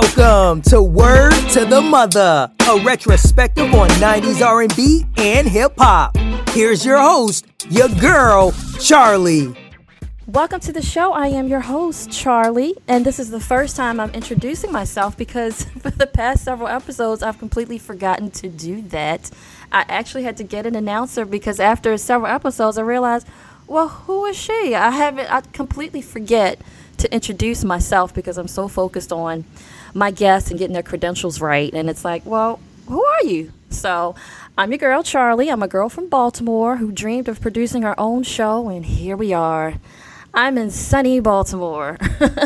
Welcome to Word to the Mother, a retrospective on 90s R&B and hip hop. Here's your host, your girl, Charlie. Welcome to the show. I am your host, Charlie, and this is the first time I'm introducing myself because for the past several episodes, I've completely forgotten to do that. I actually had to get an announcer because after several episodes, I realized, well, who is she? I haven't, I completely forget to introduce myself because I'm so focused on my guests and getting their credentials right. And it's like, well, who are you? So I'm your girl, Charlie. I'm a girl from Baltimore who dreamed of producing her own show, and here we are. I'm in sunny Baltimore.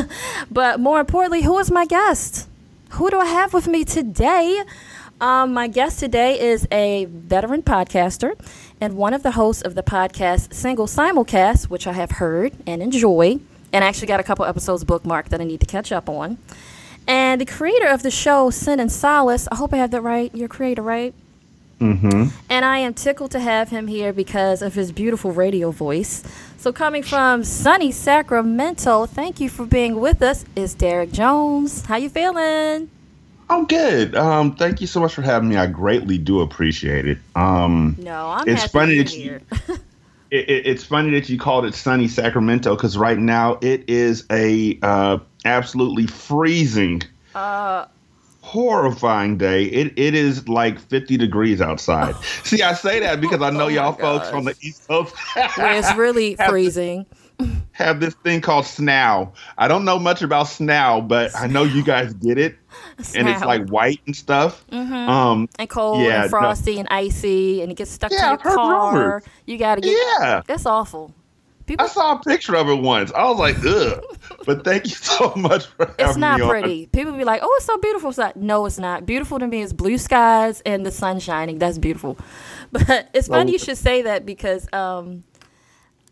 but more importantly, who is my guest? Who do I have with me today? Um, my guest today is a veteran podcaster and one of the hosts of the podcast Single Simulcast, which I have heard and enjoy, and actually got a couple episodes bookmarked that I need to catch up on. And the creator of the show, Sin and Solace, I hope I have that right. Your creator, right? Mm-hmm. And I am tickled to have him here because of his beautiful radio voice. So, coming from sunny Sacramento, thank you for being with us. Is Derek Jones? How you feeling? I'm good. Um, thank you so much for having me. I greatly do appreciate it. Um, No, I'm It's happy funny that you- here. it, it, it's funny that you called it sunny Sacramento because right now it is a uh, absolutely freezing, uh, horrifying day. It it is like 50 degrees outside. See, I say that because I know Oh y'all folks on the East Coast it's really have, freezing. have this thing called snow. I don't know much about snow, but I know you guys get it, and it's like white and stuff. Um, and cold Yeah, and frosty and icy, and it gets stuck Yeah, to your car. rumors. You got to get. yeah. That's awful. People, I saw a picture of it once. I was like, ugh. But thank you so much for having it's not me on. pretty. People be like, "Oh, it's so beautiful." It's like, no, it's not. Beautiful to me is blue skies and the sun shining. That's beautiful. But it's funny you should say that because um,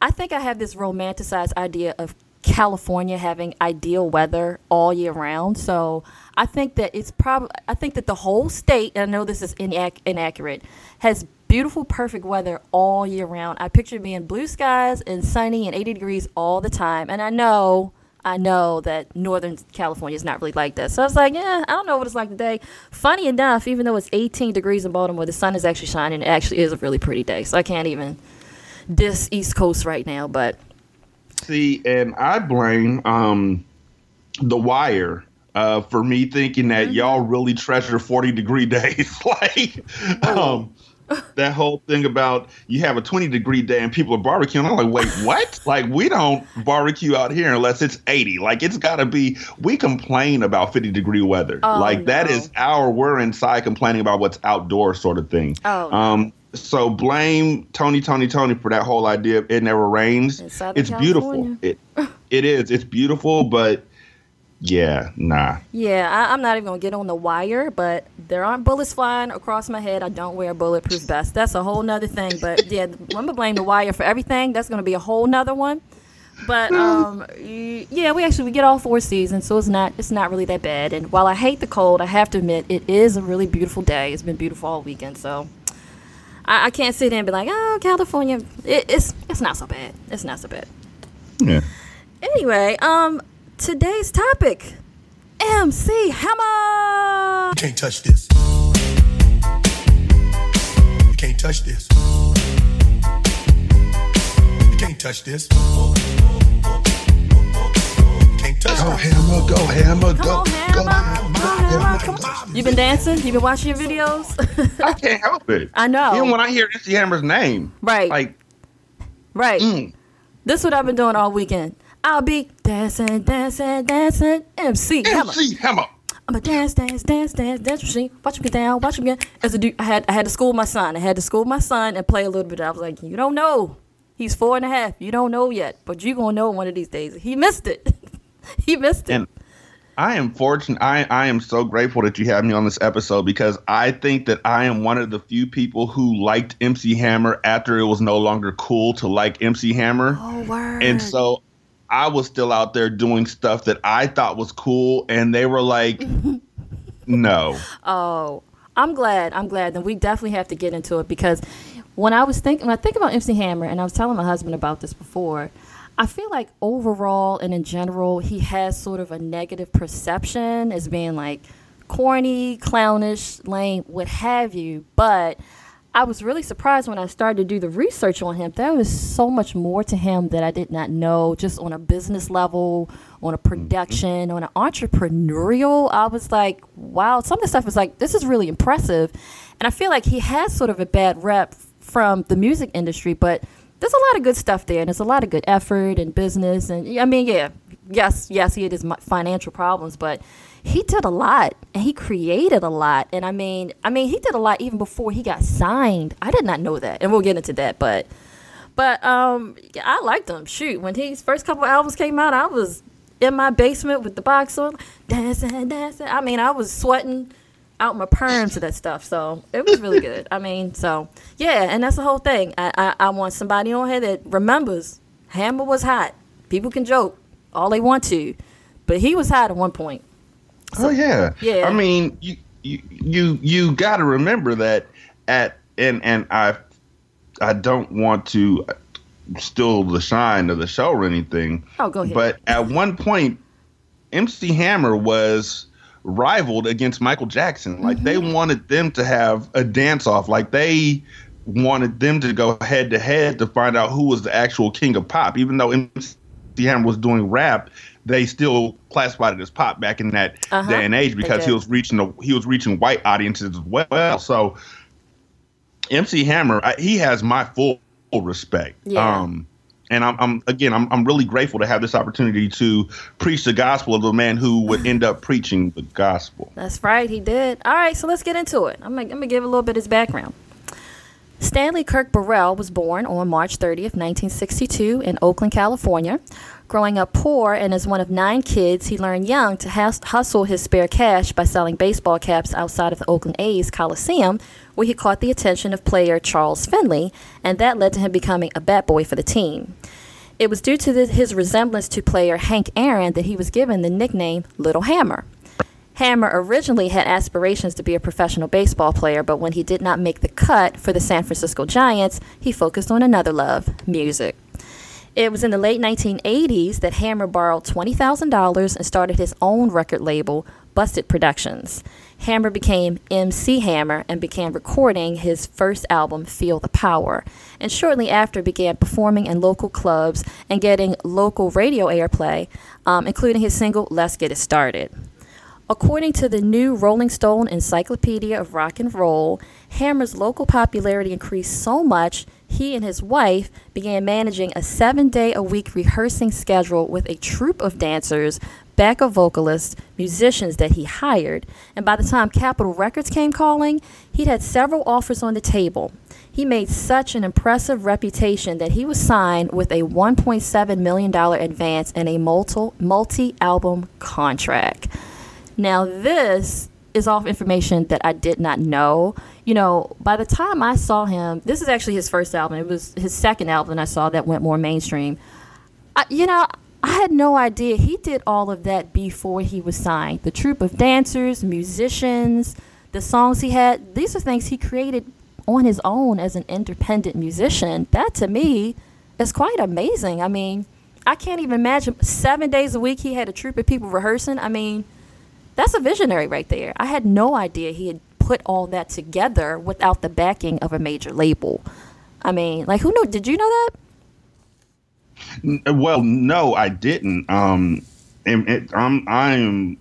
I think I have this romanticized idea of California having ideal weather all year round. So I think that it's probably I think that the whole state, and I know this is inac- inaccurate, has beautiful, perfect weather all year round. I picture being blue skies and sunny and 80 degrees all the time. And I know I know that Northern California is not really like that. So I was like, yeah, I don't know what it's like today. Funny enough, even though it's 18 degrees in Baltimore, the sun is actually shining. It actually is a really pretty day. So I can't even diss East Coast right now. But See, and I blame um, The Wire uh, for me thinking that Mm-hmm. y'all really treasure 40 degree days. like, um, that whole thing about you have a 20 degree day and people are barbecuing. I'm like, wait, what? like, we don't barbecue out here unless it's 80. Like, it's got to be, we complain about 50 degree weather. Oh, like, that no. is our, we're inside complaining about what's outdoor sort of thing. Oh. Um, so blame Tony! Toni! Toné! for that whole idea of it never rains. It's beautiful. It it is. It's beautiful, but yeah, nah. yeah, I, I'm not even going to get on the wire, but there aren't bullets flying across my head. I don't wear a bulletproof vest. That's a whole nother thing. But yeah, I'm to blame the wire for everything. That's going to be a whole nother one. But um, yeah, we actually we get all four seasons, so it's not it's not really that bad. And while I hate the cold, I have to admit it is a really beautiful day. It's been beautiful all weekend, so I, I can't sit there and be like, oh, California, it, it's it's not so bad. It's not so bad. Yeah. Anyway, um, today's topic, MC Hammer. You can't touch this. You can't touch this. You can't touch this. Can't touch Go this. hammer, go hammer, go, on, go Hammer. hammer. Come on, Hammer. Come on. You been dancing? You've been watching your videos? I can't help it. I know. Even when I hear MC Hammer's name, right, like, right. mm, This is what I've been doing all weekend. I'll be dancing, dancing, dancing. MC Hammer. MC Hammer. I'm a dance, dance, dance, dance, dance machine. Watch him get down, watch him get. As a dude, I had I had to school my son. I had to school my son and play a little bit. I was like, you don't know. He's four and a half. You don't know yet, but you gonna know one of these days. He missed it. he missed it. And I am fortunate. I, I am so grateful that you have me on this episode because I think that I am one of the few people who liked MC Hammer after it was no longer cool to like MC Hammer. oh word. And so I was still out there doing stuff that I thought was cool, and they were like, no. Oh, I'm glad. I'm glad. Then we definitely have to get into it because when I was thinking, when I think about MC Hammer, and I was telling my husband about this before, I I feel like overall and in general, he has sort of a negative perception as being like corny, clownish, lame, what have you. But I was really surprised when I started to do the research on him. There was so much more to him that I did not know, just on a business level, on a mm-hmm. production, on an entrepreneurial. I was like, wow, some of the stuff was like, this is really impressive. And I feel like he has sort of a bad rep from the music industry, but there's a lot of good stuff there, and there's a lot of good effort and business. And I mean, yeah, yes, yes, he had his financial problems, but he did a lot and he created a lot. And I mean, I mean, he did a lot even before he got signed. I did not know that, and we'll get into that. But, but um, I liked him. Shoot, when his first couple albums came out, I was in my basement with the box on, dancing, dancing. I mean, I was sweating out my perms to that stuff. So it was really good. I mean, so yeah, and that's the whole thing. I, I, I want somebody on here that remembers Hammer was hot. People can joke all they want to, but he was hot at one point. So, oh yeah, yeah. I mean, you you you, you got to remember that at and and I I don't want to steal the shine of the show or anything. Oh, go ahead. But at one point, MC Hammer was rivaled against Michael Jackson. Like mm-hmm. they wanted them to have a dance off. Like they wanted them to go head to head to find out who was the actual king of pop. Even though MC Hammer was doing rap, they still classified it as pop back in that uh-huh. day and age because he was reaching a, he was reaching white audiences as well. So MC Hammer, I, he has my full respect. Yeah. Um, and I'm, I'm again, I'm, I'm really grateful to have this opportunity to preach the gospel of the man who would end up preaching the gospel. That's right, he did. All right, so let's get into it. I'm gonna, I'm gonna give a little bit of his background. Stanley Kirk Burrell was born on March 30th, 1962, in Oakland, California. Growing up poor and as one of nine kids, he learned young to hustle his spare cash by selling baseball caps outside of the Oakland A's Coliseum, where he caught the attention of player Charles Finley, and that led to him becoming a bat boy for the team. It was due to the, his resemblance to player Hank Aaron that he was given the nickname Little Hammer. Hammer originally had aspirations to be a professional baseball player, but when he did not make the cut for the San Francisco Giants, he focused on another love music. It was in the late 1980s that Hammer borrowed $20,000 and started his own record label, Bust It Productions. Hammer became MC Hammer and began recording his first album, Feel the Power, and shortly after began performing in local clubs and getting local radio airplay, um, including his single, Let's Get It Started. According to the new Rolling Stone Encyclopedia of Rock and Roll, Hammer's local popularity increased so much he and his wife began managing a seven day a week rehearsing schedule with a troupe of dancers, backup vocalists, musicians that he hired. And by the time Capitol Records came calling, he'd had several offers on the table. He made such an impressive reputation that he was signed with a $1.7 million advance and a multi album contract. Now, this is off information that I did not know. You know, by the time I saw him, this is actually his first album. It was his second album I saw that went more mainstream. I, you know, I had no idea he did all of that before he was signed. The troupe of dancers, musicians, the songs he had, these are things he created on his own as an independent musician. That to me is quite amazing. I mean, I can't even imagine seven days a week he had a troupe of people rehearsing. I mean, that's a visionary right there. I had no idea he had put all that together without the backing of a major label. I mean, like who knew? Did you know that? Well, no, I didn't. Um, and it, I'm I'm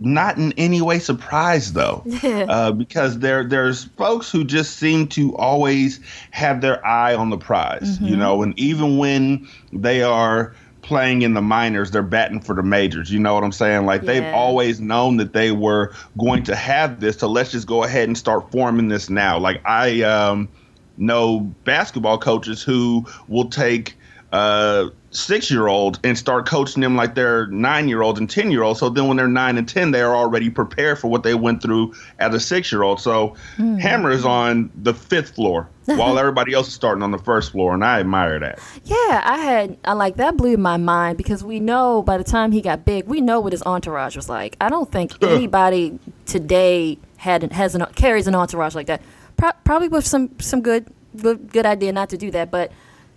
not in any way surprised though, uh, because there there's folks who just seem to always have their eye on the prize, mm-hmm. you know, and even when they are playing in the minors, they're batting for the majors. You know what I'm saying? Like yeah. they've always known that they were going to have this. So let's just go ahead and start forming this now. Like I um, know basketball coaches who will take uh, six year olds and start coaching them like they're nine year olds and 10 year olds. So then when they're nine and 10, they are already prepared for what they went through as a six year old. So mm-hmm. Hammer is on the fifth floor while everybody else is starting on the first floor. And I admire that. Yeah, I had, I like that blew my mind because we know by the time he got big, we know what his entourage was like. I don't think anybody today had has an, carries an entourage like that. Pro- probably with some, some good, good, good idea not to do that. But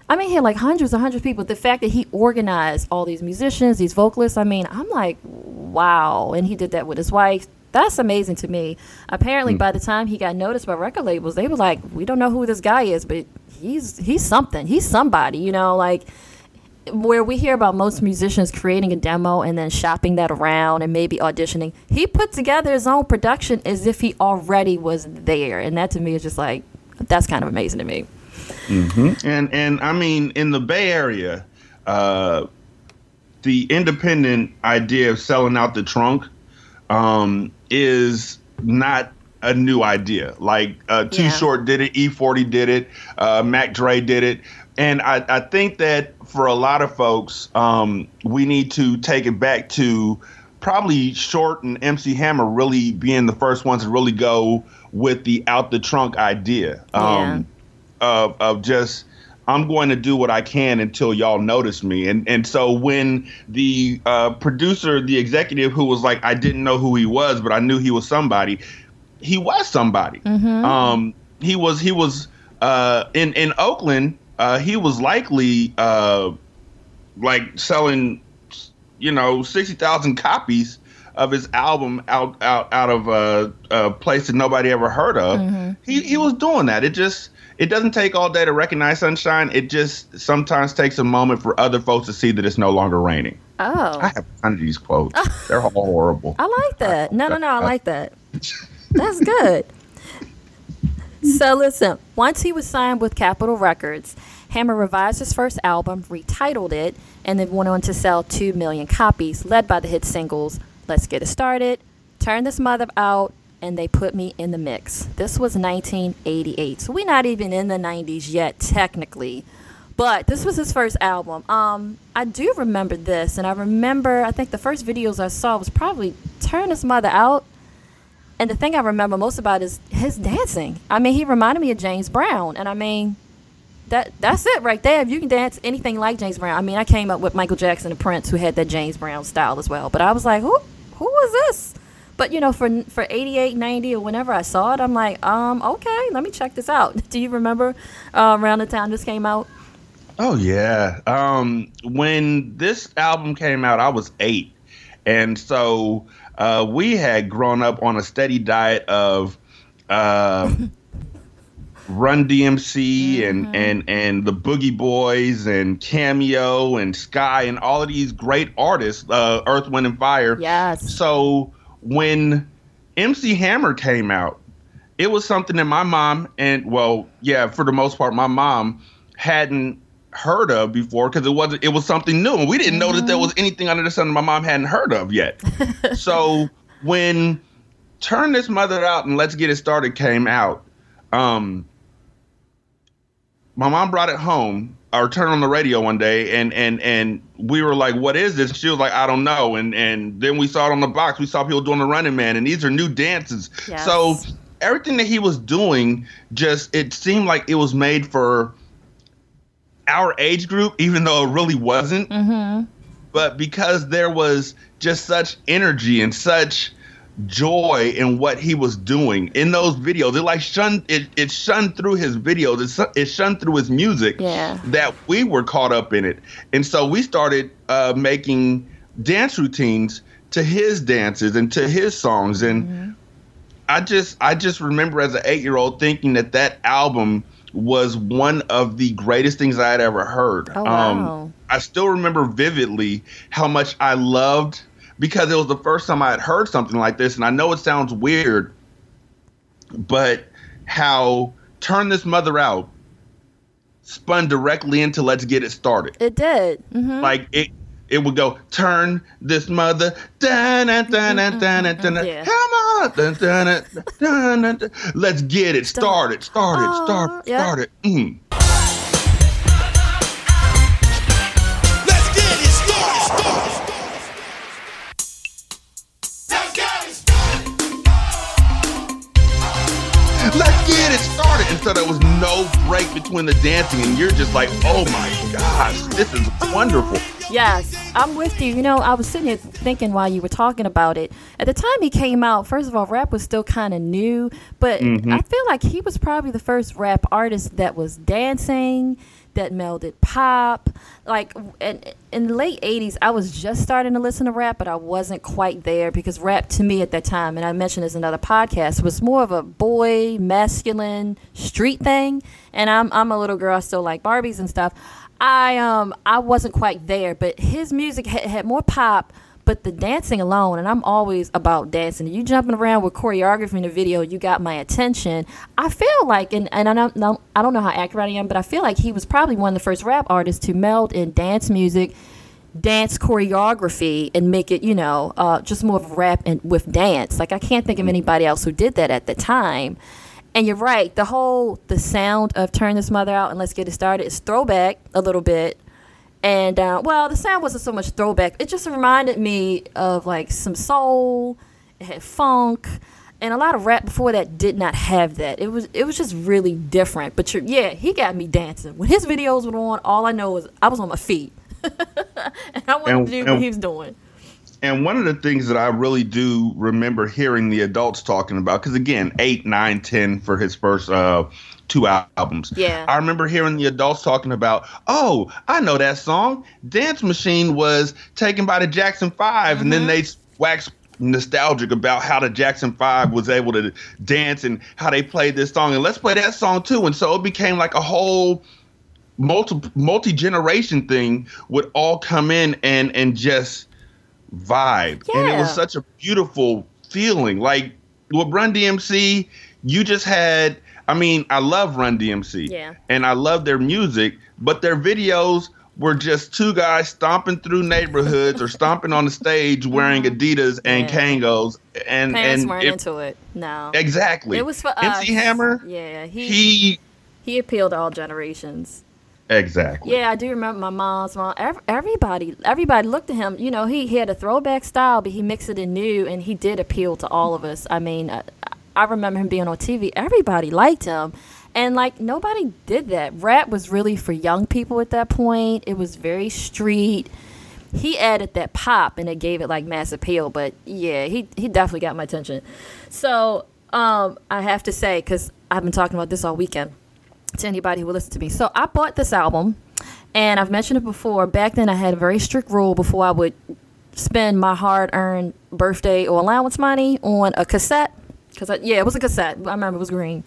I mean, he had like hundreds and hundreds of people. The fact that he organized all these musicians, these vocalists, I mean, I'm like, wow. And he did that with his wife. That's amazing to me. Apparently, hmm. by the time he got noticed by record labels, they were like, we don't know who this guy is, but he's he's something. He's somebody, you know, like where we hear about most musicians creating a demo and then shopping that around and maybe auditioning. He put together his own production as if he already was there. And that to me is just like that's kind of amazing to me. And and I mean, in the Bay Area, uh, the independent idea of selling out the trunk um, is not a new idea. Like uh, Too Yeah. Short did it, E-40 did it, uh, Mac Dre did it, and I, I think that for a lot of folks, um, we need to take it back to probably Short and MC Hammer really being the first ones to really go with the out the trunk idea. Um, of of just I'm going to do what I can until y'all notice me. And and so when the uh, producer, the executive who was like, I didn't know who he was, but I knew he was somebody. He was somebody. Um, he was he was uh, in in Oakland. Uh, he was likely uh, like selling, you know, sixty thousand copies of his album out out out of a, a place that nobody ever heard of. He he was doing that. It just it doesn't take all day to recognize sunshine. It just sometimes takes a moment for other folks to see that it's no longer raining. Oh. I have a ton of these quotes. They're all horrible. I like that. No, no, no. I like that. That's good. So listen, once he was signed with Capitol Records, Hammer revised his first album, retitled it, and then went on to sell 2 million copies, led by the hit singles Let's Get It Started, Turn This Mother Out, and They Put Me in the Mix. This was 1988. So we're not even in the 90s yet, technically. But this was his first album. Um, I do remember this, and I remember I think the first videos I saw was probably Turn His Mother Out. And the thing I remember most about is his dancing. I mean, he reminded me of James Brown, and I mean, that that's it right there. If you can dance anything like James Brown, I mean, I came up with Michael Jackson and Prince, who had that James Brown style as well. But I was like, who who was this? But you know, for for 88, 90, or whenever I saw it, I'm like, um, okay, let me check this out. Do you remember uh, around the time this came out? Oh yeah. Um, when this album came out, I was eight, and so uh, we had grown up on a steady diet of uh, Run DMC and and and the Boogie Boys and Cameo and Skyy and all of these great artists, uh, Earth, Wind and Fire. Yes. So when MC Hammer came out, it was something that my mom and well, yeah, for the most part, my mom hadn't heard of before because it wasn't it was something new and we didn't know that there was anything under the sun that my mom hadn't heard of yet. so when Turn This Mother Out and Let's Get It Started came out, um my mom brought it home or turned on the radio one day and and and we were like what is this? She was like i don't know. And and then we saw it on the box. We saw people doing the running man and these are new dances. Yes. so everything that he was doing just it seemed like it was made for our age group even though it really wasn't. Mm-hmm. But because there was just such energy and such joy in what he was doing in those videos. It like shunned it, it shunned through his videos. It, it shunned through his music Yeah. that we were caught up in it. And so we started uh, making dance routines to his dances and to his songs. And I just I just remember as an eight year old thinking that that album was one of the greatest things I had ever heard. Oh, wow. I still remember vividly how much I loved because it was the first time I had heard something like this, and I know it sounds weird, but how turn this mother out spun directly into let's get it started It did. hmm like it it would go turn this mother dun, dun, dun, dun, dun, dun, dun, Yeah. come on dun, dun, dun, dun, let's get it started started started started mm. And so there was no break between the dancing and you're just like oh my gosh this is wonderful Yes, I'm with you. You know, I was sitting here thinking while you were talking about it. At the time he came out, first of all, rap was still kind of new, but mm-hmm. I feel like he was probably the first rap artist that was dancing, that melded pop. Like in, in the late 80s, I was just starting to listen to rap, but I wasn't quite there because rap to me at that time, and I mentioned this in another podcast, was more of a boy, masculine, street thing. And I'm, I'm a little girl, I still like Barbies and stuff. I um I wasn't quite there, but his music had, had more pop. But the dancing alone, and I'm always about dancing. You jumping around with choreography in the video, you got my attention. I feel like, and, and I don't know, I don't know how accurate I am, but I feel like he was probably one of the first rap artists to meld in dance music, dance choreography, and make it, you know, uh, just more of rap and with dance. Like I can't think of anybody else who did that at the time. And you're right. The whole the sound of "Turn This Mother Out" and "Let's Get It Started" is throwback a little bit. And uh, well, the sound wasn't so much throwback. It just reminded me of like some soul. It had funk, and a lot of rap before that did not have that. It was it was just really different. But yeah, he got me dancing when his videos were on. All I know is I was on my feet, and I wanted And- to do what he was doing. And one of the things that I really do remember hearing the adults talking about, because again, eight, nine, ten for his first uh, two albums. Yeah. I remember hearing the adults talking about, oh, I know that song. Dance Machine was taken by the Jackson 5 and then they wax nostalgic about how the Jackson 5 was able to dance and how they played this song. And let's play that song too. And so it became like a whole multi multi generation thing would all come in and and just vibe, and it was such a beautiful feeling. Like with Run DMC, you just had. I mean, I love Run DMC, Yeah. and I love their music, but their videos were just two guys stomping through neighborhoods or stomping on the stage wearing Adidas and Mm-hmm. Yeah. Kangols, and Parents and weren't it- into it. No, exactly. it was for us. MC Hammer. Yeah, he He he appealed to all generations. Exactly. Yeah, I do remember my mom's mom. Everybody, everybody looked at him. You know, he, he had a throwback style, but he mixed it in new, and he did appeal to all of us. I mean, I, I remember him being on TV. Everybody liked him, and like nobody did that. Rap was really for young people at that point. It was very street. He added that pop, and it gave it like mass appeal. But yeah, he he definitely got my attention. So um, I have to say, because I've been talking about this all weekend to anybody who will listen to me. So I bought this album, and I've mentioned it before. Back then, I had a very strict rule before I would spend my hard-earned birthday or allowance money on a cassette. Cause yeah, it was a cassette. I remember it was green.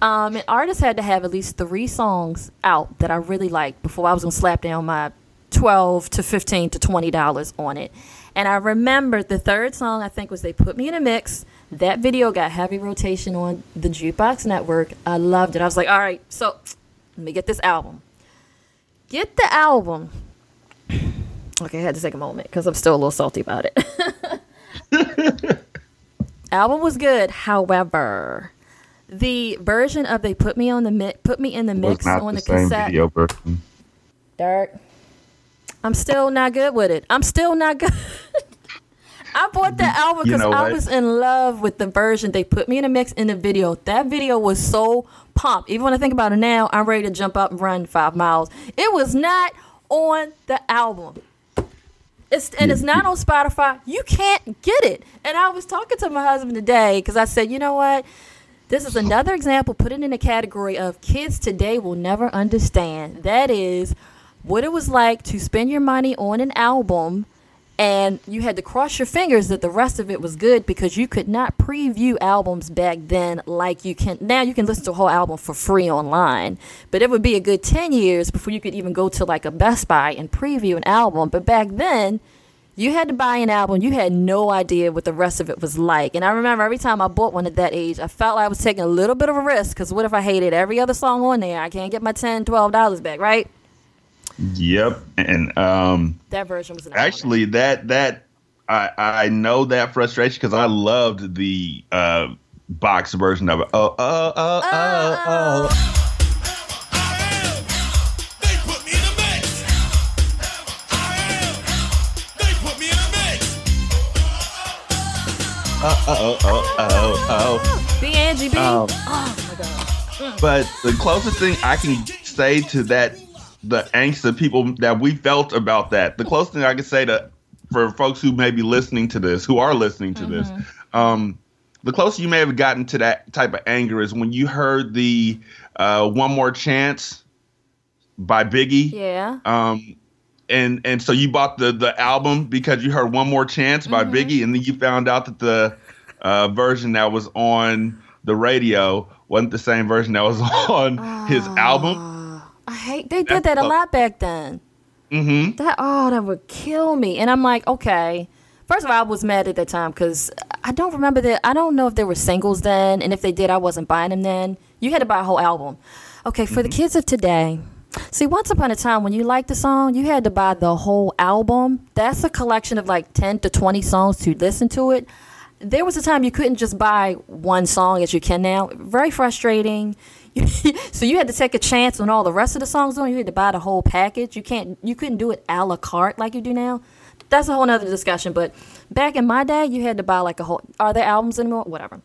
Um, and artists had to have at least three songs out that I really liked before I was gonna slap down my twelve to fifteen to twenty dollars on it. And I remember the third song I think was "They Put Me in a Mix." That video got heavy rotation on the Jukebox Network. I loved it. I was like, all right, so let me get this album. Get the album. Okay, I had to take a moment because I'm still a little salty about it. album was good, however, the version of they put me on the mi- put me in the mix on the, cassette. Video version. Dark. I'm still not good with it. I'm still not good. I bought that album You because know I was in love with the version they put me in a mix in the video. That video was so pumped. Even when I think about it now, I'm ready to jump up and run five miles. It was not on the album. It's and it's not on Spotify. You can't get it. And I was talking to my husband today because I said, you know what? This is another example. Put it in the category of kids today will never understand. That is what it was like to spend your money on an album and you had to cross your fingers that the rest of it was good because you could not preview albums back then like you can now you can listen to a whole album for free online. But it would be a good 10 years before you could even go to like a best buy and preview an album. But back then you had to buy an album. You had no idea what the rest of it was like. And i remember every time i bought one at that age i felt like i was taking a little bit of a risk because what if i hated every other song on there? I can't get my 10 12 dollars back right Yep, and um, that version was an actually that that I I know that frustration because I loved the uh box version of it. Oh oh oh oh oh. I am. They put me in a mix. I am. They put me in a mix. oh oh oh oh oh. B Angie B. Um, oh my god. But the closest thing I can say to that the angst of people that we felt about that. The closest thing I could say to for folks who may be listening to this, who are listening to this, um, the closer you may have gotten to that type of anger is when you heard the uh, "One More Chance" by Biggie. Yeah. Um, and and so you bought the the album because you heard "One More Chance" by Mm-hmm. Biggie, and then you found out that the uh, version that was on the radio wasn't the same version that was on his album. I hate they did That's that a lot back then. Mm-hmm. That oh, that would kill me. And I'm like, okay. First of all, I was mad at that time because I don't remember that. I don't know if there were singles then, and if they did, I wasn't buying them then. You had to buy a whole album. Okay, for the kids of today, see, once upon a time when you liked the song, you had to buy the whole album. That's a collection of like ten to twenty songs to listen to it. There was a time you couldn't just buy one song as you can now. Very frustrating. so you had to take a chance on all the rest of the songs on. You had to buy the whole package. You can't. You couldn't do it a la carte like you do now. That's a whole nother discussion. But back in my day, you had to buy like a whole. Are there albums anymore? Whatever.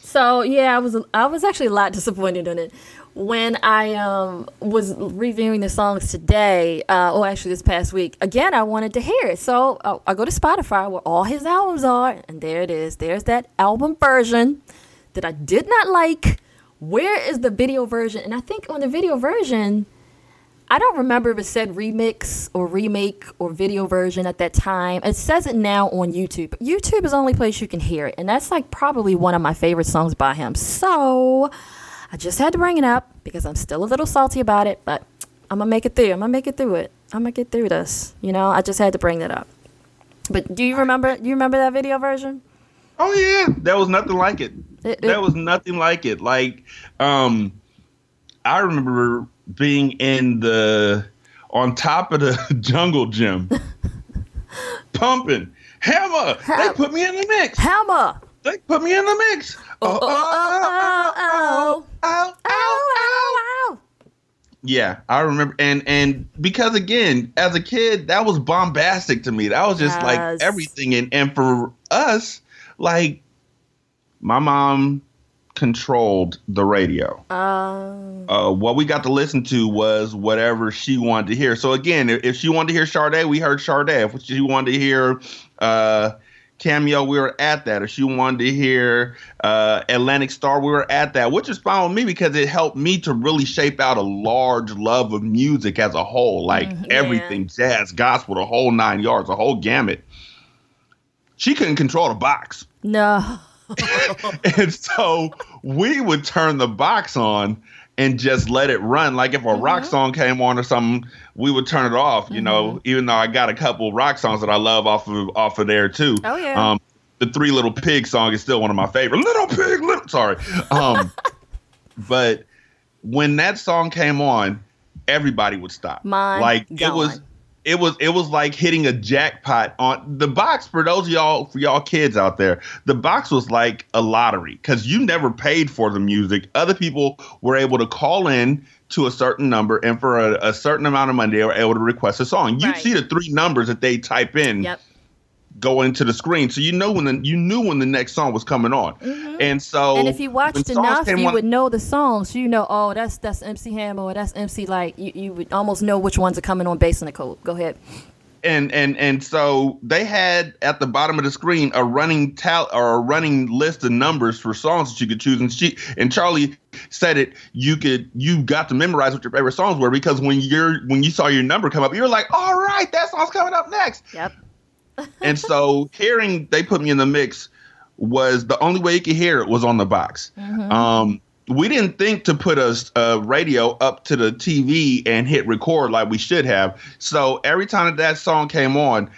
So yeah, I was I was actually a lot disappointed in it when I um, was reviewing the songs today. Uh, or actually this past week. Again, I wanted to hear it, so uh, I go to Spotify where all his albums are, and there it is. There's that album version that I did not like. Where is the video version? And I think on the video version, I don't remember if it said remix or remake or video version at that time. It says it now on YouTube. YouTube is the only place you can hear it, and that's like probably one of my favorite songs by him. So I just had to bring it up because I'm still a little salty about it, but I'm gonna make it through. I'm gonna make it through it. I'm gonna get through this. You know, I just had to bring that up. But do you remember? Do you remember that video version? Oh yeah, there was nothing like it. It- it- there was nothing like it. Like, um, I remember being in the on top of the jungle gym, pumping hammer. They put me in the mix. Hammer. They put me in the mix. Oh, oh, oh, oh, oh, ow. Ow, ow. Yeah, I remember, and and because again, as a kid, that was bombastic to me. That was just Yes. like everything, and and for us, like my mom controlled the radio. Um, Uh, what we got to listen to was whatever she wanted to hear. So again, if, she wanted to hear Sade, we heard Sade. If she wanted to hear uh, Cameo, we were at that. If she wanted to hear uh, Atlantic Starr, we were at that, which is fine with me because it helped me to really shape out a large love of music as a whole, like Mhm, yeah. everything, jazz, gospel, the whole nine yards, the whole gamut. She couldn't control the box. no. And so we would turn the box on and just let it run. Like if a rock Mm-hmm. song came on or something, we would turn it off. You know, even though I got a couple rock songs that I love off of off of there too. Oh, yeah. Um, the Three Little Pig song is still one of my favorite. Little Pig, little sorry. Um, but when that song came on, everybody would stop. Mind like it was gone. It was it was like hitting a jackpot on the box for those of y'all for y'all kids out there the box was like a lottery because you never paid for the music other people were able to call in to a certain number and for a, a certain amount of money they were able to request a song you Right. see the three numbers that they type in Yep. Go into the screen so you know when the you knew when the next song was coming on and so Mm-hmm. And if you watched enough, you on- would know the songs. You know, oh, that's that's MC Hammer or that's MC like. You, you would almost know which ones are coming on based on the code. Go ahead. and and and so they had at the bottom of the screen a running tal or a running list of numbers for songs that you could choose and she and charlie said it you could you got to memorize what your favorite songs were because when you're when you saw your number come up you were like all right that song's coming up next Yep. And so hearing they put me in the mix was the only way you could hear it was on the box. Um, we didn't think to put a radio up to the TV and hit record like we should have. So every time that, that song came on,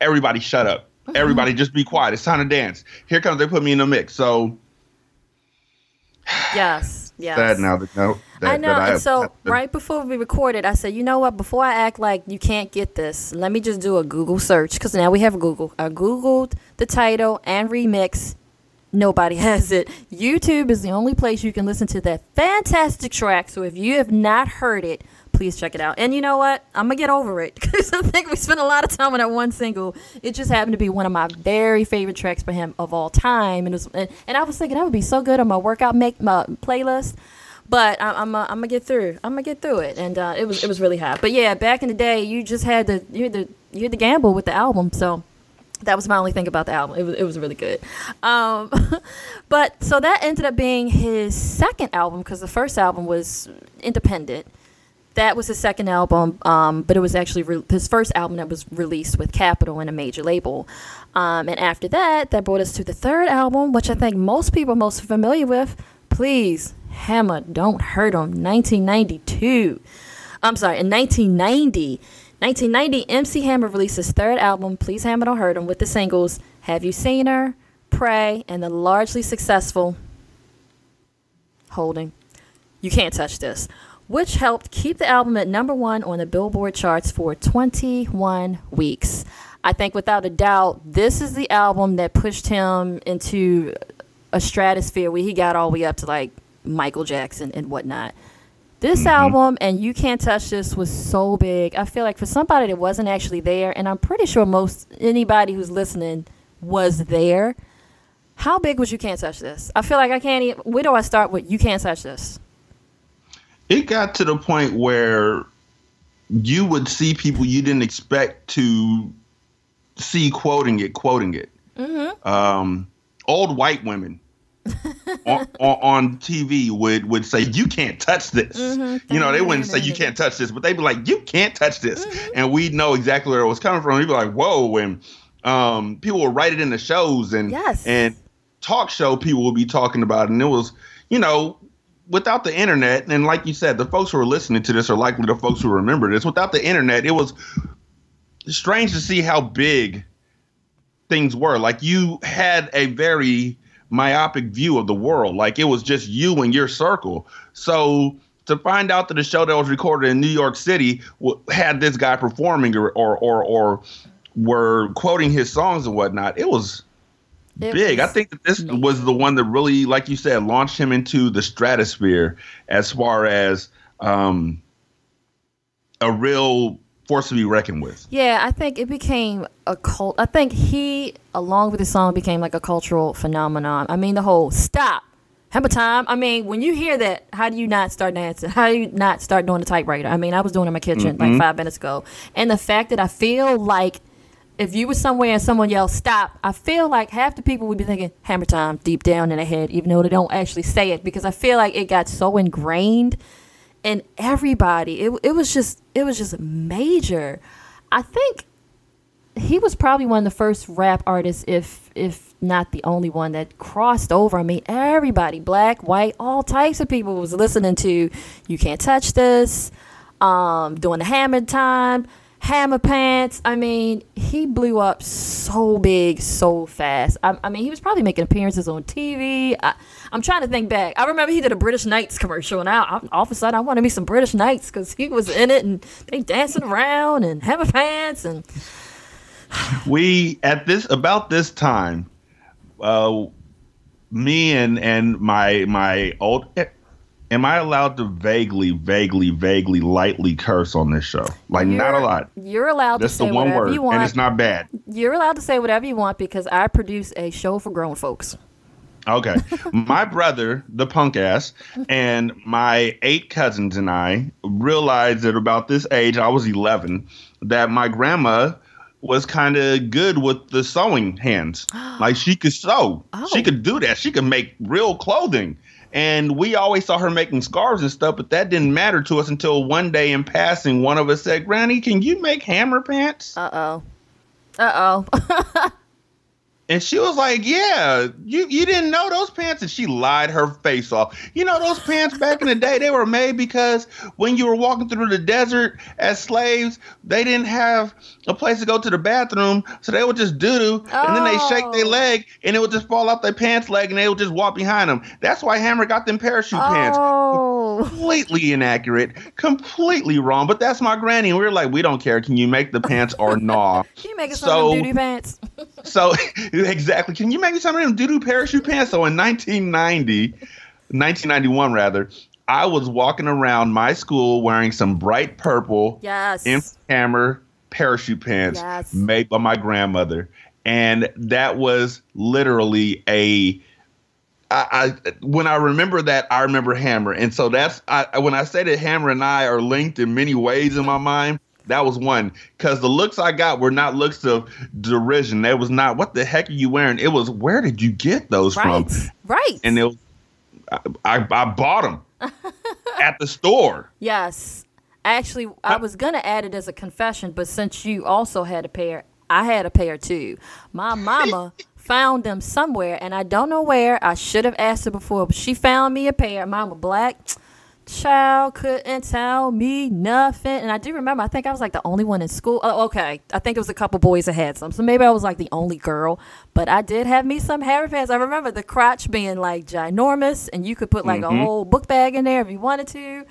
everybody shut up. Everybody just be quiet. It's time to dance. Here comes they put me in the mix. So Yes. Yes. sad now that no. That, I know. that and so right before we recorded, I said, you know what? Before I act like you can't get this, let me just do a Google search because now we have Google. I googled the title and remix. Nobody has it. YouTube is the only place you can listen to that fantastic track. So if you have not heard it, please check it out. And you know what? I'm gonna get over it because I think we spent a lot of time on that one single. It just happened to be one of my very favorite tracks for him of all time, and it was, and, and I was thinking that would be so good on my workout make my playlist. But I, I'm I'm gonna get through. I'm gonna get through it, and uh, it was it was really hot. But yeah, back in the day, you just had to you had to you had to gamble with the album. So that was my only thing about the album. It was it was really good. Um, but so that ended up being his second album because the first album was independent. That was his second album, um, but it was actually re- his first album that was released with Capitol and a major label. Um, and after that, that brought us to the third album, which I think most people are most familiar with. Please, Hammer, Don't Hurt Him 1992. I'm sorry, in 1990. 1990, MC Hammer released his third album, Please Hammer Don't Hurt Him, with the singles Have You Seen Her, Pray, and the largely successful Holding. You Can't Touch This, which helped keep the album at number one on the Billboard charts for 21 weeks. I think without a doubt, this is the album that pushed him into a stratosphere where he got all the way up to like Michael Jackson and whatnot. This album and You Can't Touch This was so big. I feel like for somebody that wasn't actually there, and I'm pretty sure most anybody who's listening was there. How big was You Can't Touch This? I feel like I can't even. Where do I start with You Can't Touch This? It got to the point where you would see people you didn't expect to see quoting it, quoting it. Mhm. Um, old white women on, on, on TV would would say, "You can't touch this." You know, they wouldn't say, "You can't touch this," but they'd be like, "You can't touch this," and we'd know exactly where it was coming from. We'd be like, "Whoa!" And um, people would write it in the shows, and Yes. and talk show people would be talking about it, and it was, you know. Without the internet, and like you said, the folks who are listening to this are likely the folks who remember this. Without the internet, it was strange to see how big things were. Like you had a very myopic view of the world. Like it was just you and your circle. So to find out that a show that was recorded in New York City w- had this guy performing or or or, or were quoting his songs and whatnot, it was It big. I think that this was the one that really, like you said, launched him into the stratosphere as far as um, a real force to be reckoned with. Yeah, I think it became a cult. I think he, along with the song, became like a cultural phenomenon. I mean, the whole stop, hammer time. I mean, when you hear that, how do you not start dancing? How do you not start doing the typewriter? I mean, I was doing it in my kitchen like mm-hmm. five minutes ago, and the fact that I feel like if you were somewhere and someone yelled stop, I feel like half the people would be thinking hammer time deep down in their head, even though they don't actually say it, because I feel like it got so ingrained in everybody. It, it was just it was just major. I think he was probably one of the first rap artists, if if not the only one that crossed over. I mean, everybody, black, white, all types of people was listening to "You Can't Touch This," um, doing the Hammer Time, Hammer Pants. I mean, he blew up so big, so fast. I, I mean, he was probably making appearances on TV. I, I'm trying to think back. I remember he did a British Knights commercial, and I, I, all of a sudden I wanted me some British Knights because he was in it, and they dancing around and Hammer Pants and. we at this about this time uh me and and my my old am i allowed to vaguely vaguely vaguely lightly curse on this show? Like not a lot. You're allowed that's to the say one whatever word you want. and it's not bad. You're allowed to say whatever you want because I produce a show for grown folks. okay. My brother the punk ass and my eight cousins and i realized at about this age i was 11 that my grandma was kind of good with the sewing hands. Like she could sew. She Oh. could do that. She could make real clothing and we always saw her making scarves and stuff but that didn't matter to us until one day in passing one of us said granny can you make hammer pants Uh oh. Uh oh. And she was like, "Yeah, you you didn't know those pants?" And she lied her face off. You know those pants back in the day they were made because when you were walking through the desert as slaves, they didn't have a place to go to the bathroom, so they would just doo doo, and then they shake their Oh. leg, and it would just fall off their pants leg, and they would just walk behind them. That's why Hammer got them parachute pants. oh. Completely inaccurate, completely wrong. But that's my granny, and we were like, "We don't care. Can you make the pants or not?" Can you make it some So- of them doo pants? So exactly. Can you make me some of them doo-doo parachute pants? So in 1990, 1991 rather, I was walking around my school wearing some bright purple Yes. Hammer parachute pants Yes. made by my grandmother. And that was literally a I, I when I remember that, I remember Hammer, and so that's I, when I say that Hammer and I are linked in many ways in my mind. That was one because the looks I got were not looks of derision. That was not what the heck are you wearing. It was where did you get those Right. from? Right. And it was, I, I, I bought them at the store. Yes. Actually, I was going to add it as a confession, but since you also had a pair, I had a pair too. My mama found them somewhere, and I don't know where. I should have asked her before, but she found me a pair. Mama black. Child couldn't tell me nothing. And I do remember, I think I was like the only one in school. Oh, okay. I think it was a couple boys that had some. So maybe I was like the only girl. But I did have me some Harry pants. I remember the crotch being like ginormous, and you could put like a mm-hmm. whole book bag in there if you wanted to.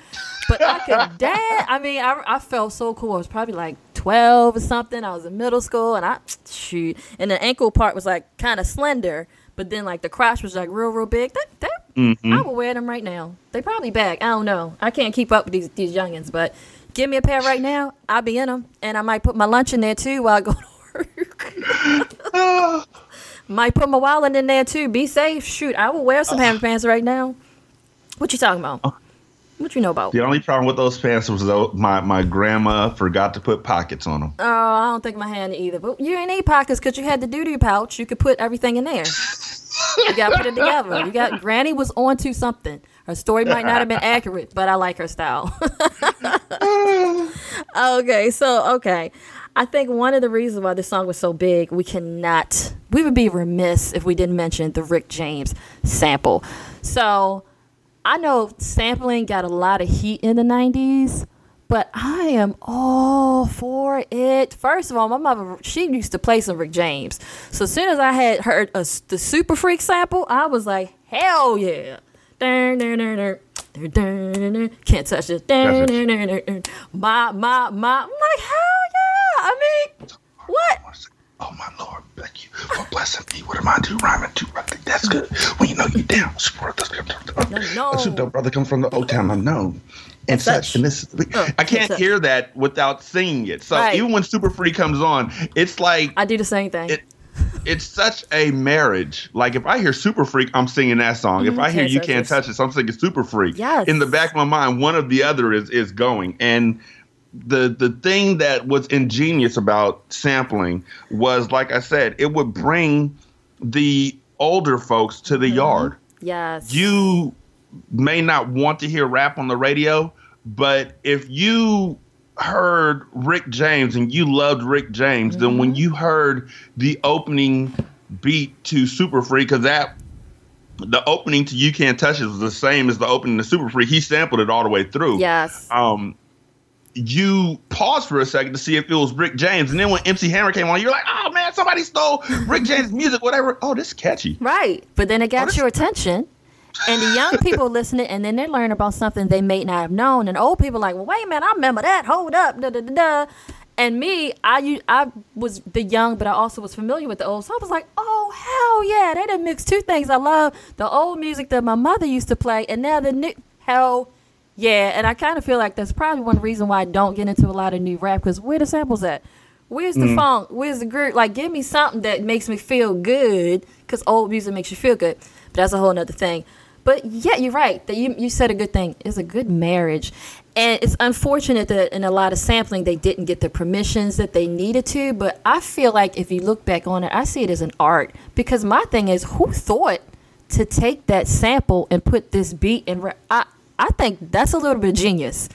But I could dance. I mean, I, I felt so cool. I was probably like 12 or something. I was in middle school, and I, shoot. And the ankle part was like kind of slender. But then, like the crotch was like real, real big. That, that Mm-hmm. I would wear them right now. They probably back. I don't know. I can't keep up with these these youngins, but give me a pair right now. I'll be in them, and I might put my lunch in there too while I go to work. might put my wallet in there too. Be safe. Shoot, I will wear some uh. hammer pants right now. What you talking about? Uh. What you know about? The only problem with those pants was though my my grandma forgot to put pockets on them. Oh, I don't think my hand either. But you ain't need pockets because you had the doo pouch. You could put everything in there. You got to put it together. You got Granny was onto something. Her story might not have been accurate, but I like her style. okay, so okay. I think one of the reasons why this song was so big, we cannot, we would be remiss if we didn't mention the Rick James sample. So I know sampling got a lot of heat in the 90s, but I am all for it. First of all, my mother, she used to play some Rick James. So as soon as I had heard a, the Super Freak sample, I was like, hell yeah. Dun, dun, dun, dun. Dun, dun, dun, dun. Can't touch it. Dun, dun, dun, dun, dun. My, my, my. I'm like, hell yeah. I mean, what? Oh my lord, thank you for blessing me with a mind to rhyme and to right. That's good. When you know you down, No. no. brother comes from the Oaktown unknown. And such. and this, Oh, I can't hear that without singing it. So Right. even when Super Freak comes on, it's like I do the same thing. it, it's such a marriage. Like if I hear Super Freak, I'm singing that song. If Mhm, I hear You Can't Touch It, I'm singing Super Freak. Yes. In the back of my mind, one of the other is is going. And the the thing that was ingenious about sampling was, like I said, it would bring the older folks to the Mm-hmm. yard. yes. You may not want to hear rap on the radio, but if you heard Rick James and you loved Rick James, then Mm-hmm. when you heard the opening beat to Super Freak, because that the opening to You Can't Touch It was the same as the opening to Super Freak. He sampled it all the way through. Yes. Um, you paused for a second to see if it was Rick James, and then when MC Hammer came on, you're like, "Oh man, somebody stole Rick James' music, whatever." Oh, this is catchy. Right. But then it got this- your attention. And the young people listening, and then they learn about something they may not have known. And old people like, well, wait a minute, I remember that. Hold up, da da da da. And me, I I was the young, but I also was familiar with the old. So I was like, oh hell yeah, they done mixed two things. I love the old music that my mother used to play, and now the new hell yeah. And I kind of feel like that's probably one reason why I don't get into a lot of new rap because where the samples at? Where's the mm. funk? Where's the groove? Like, give me something that makes me feel good because old music makes you feel good. But that's a whole nother thing. But yeah, you're right. That you you said a good thing. It's a good marriage, and it's unfortunate that in a lot of sampling they didn't get the permissions that they needed to. But I feel like if you look back on it, I see it as an art because my thing is who thought to take that sample and put this beat and ra- I I think that's a little bit genius.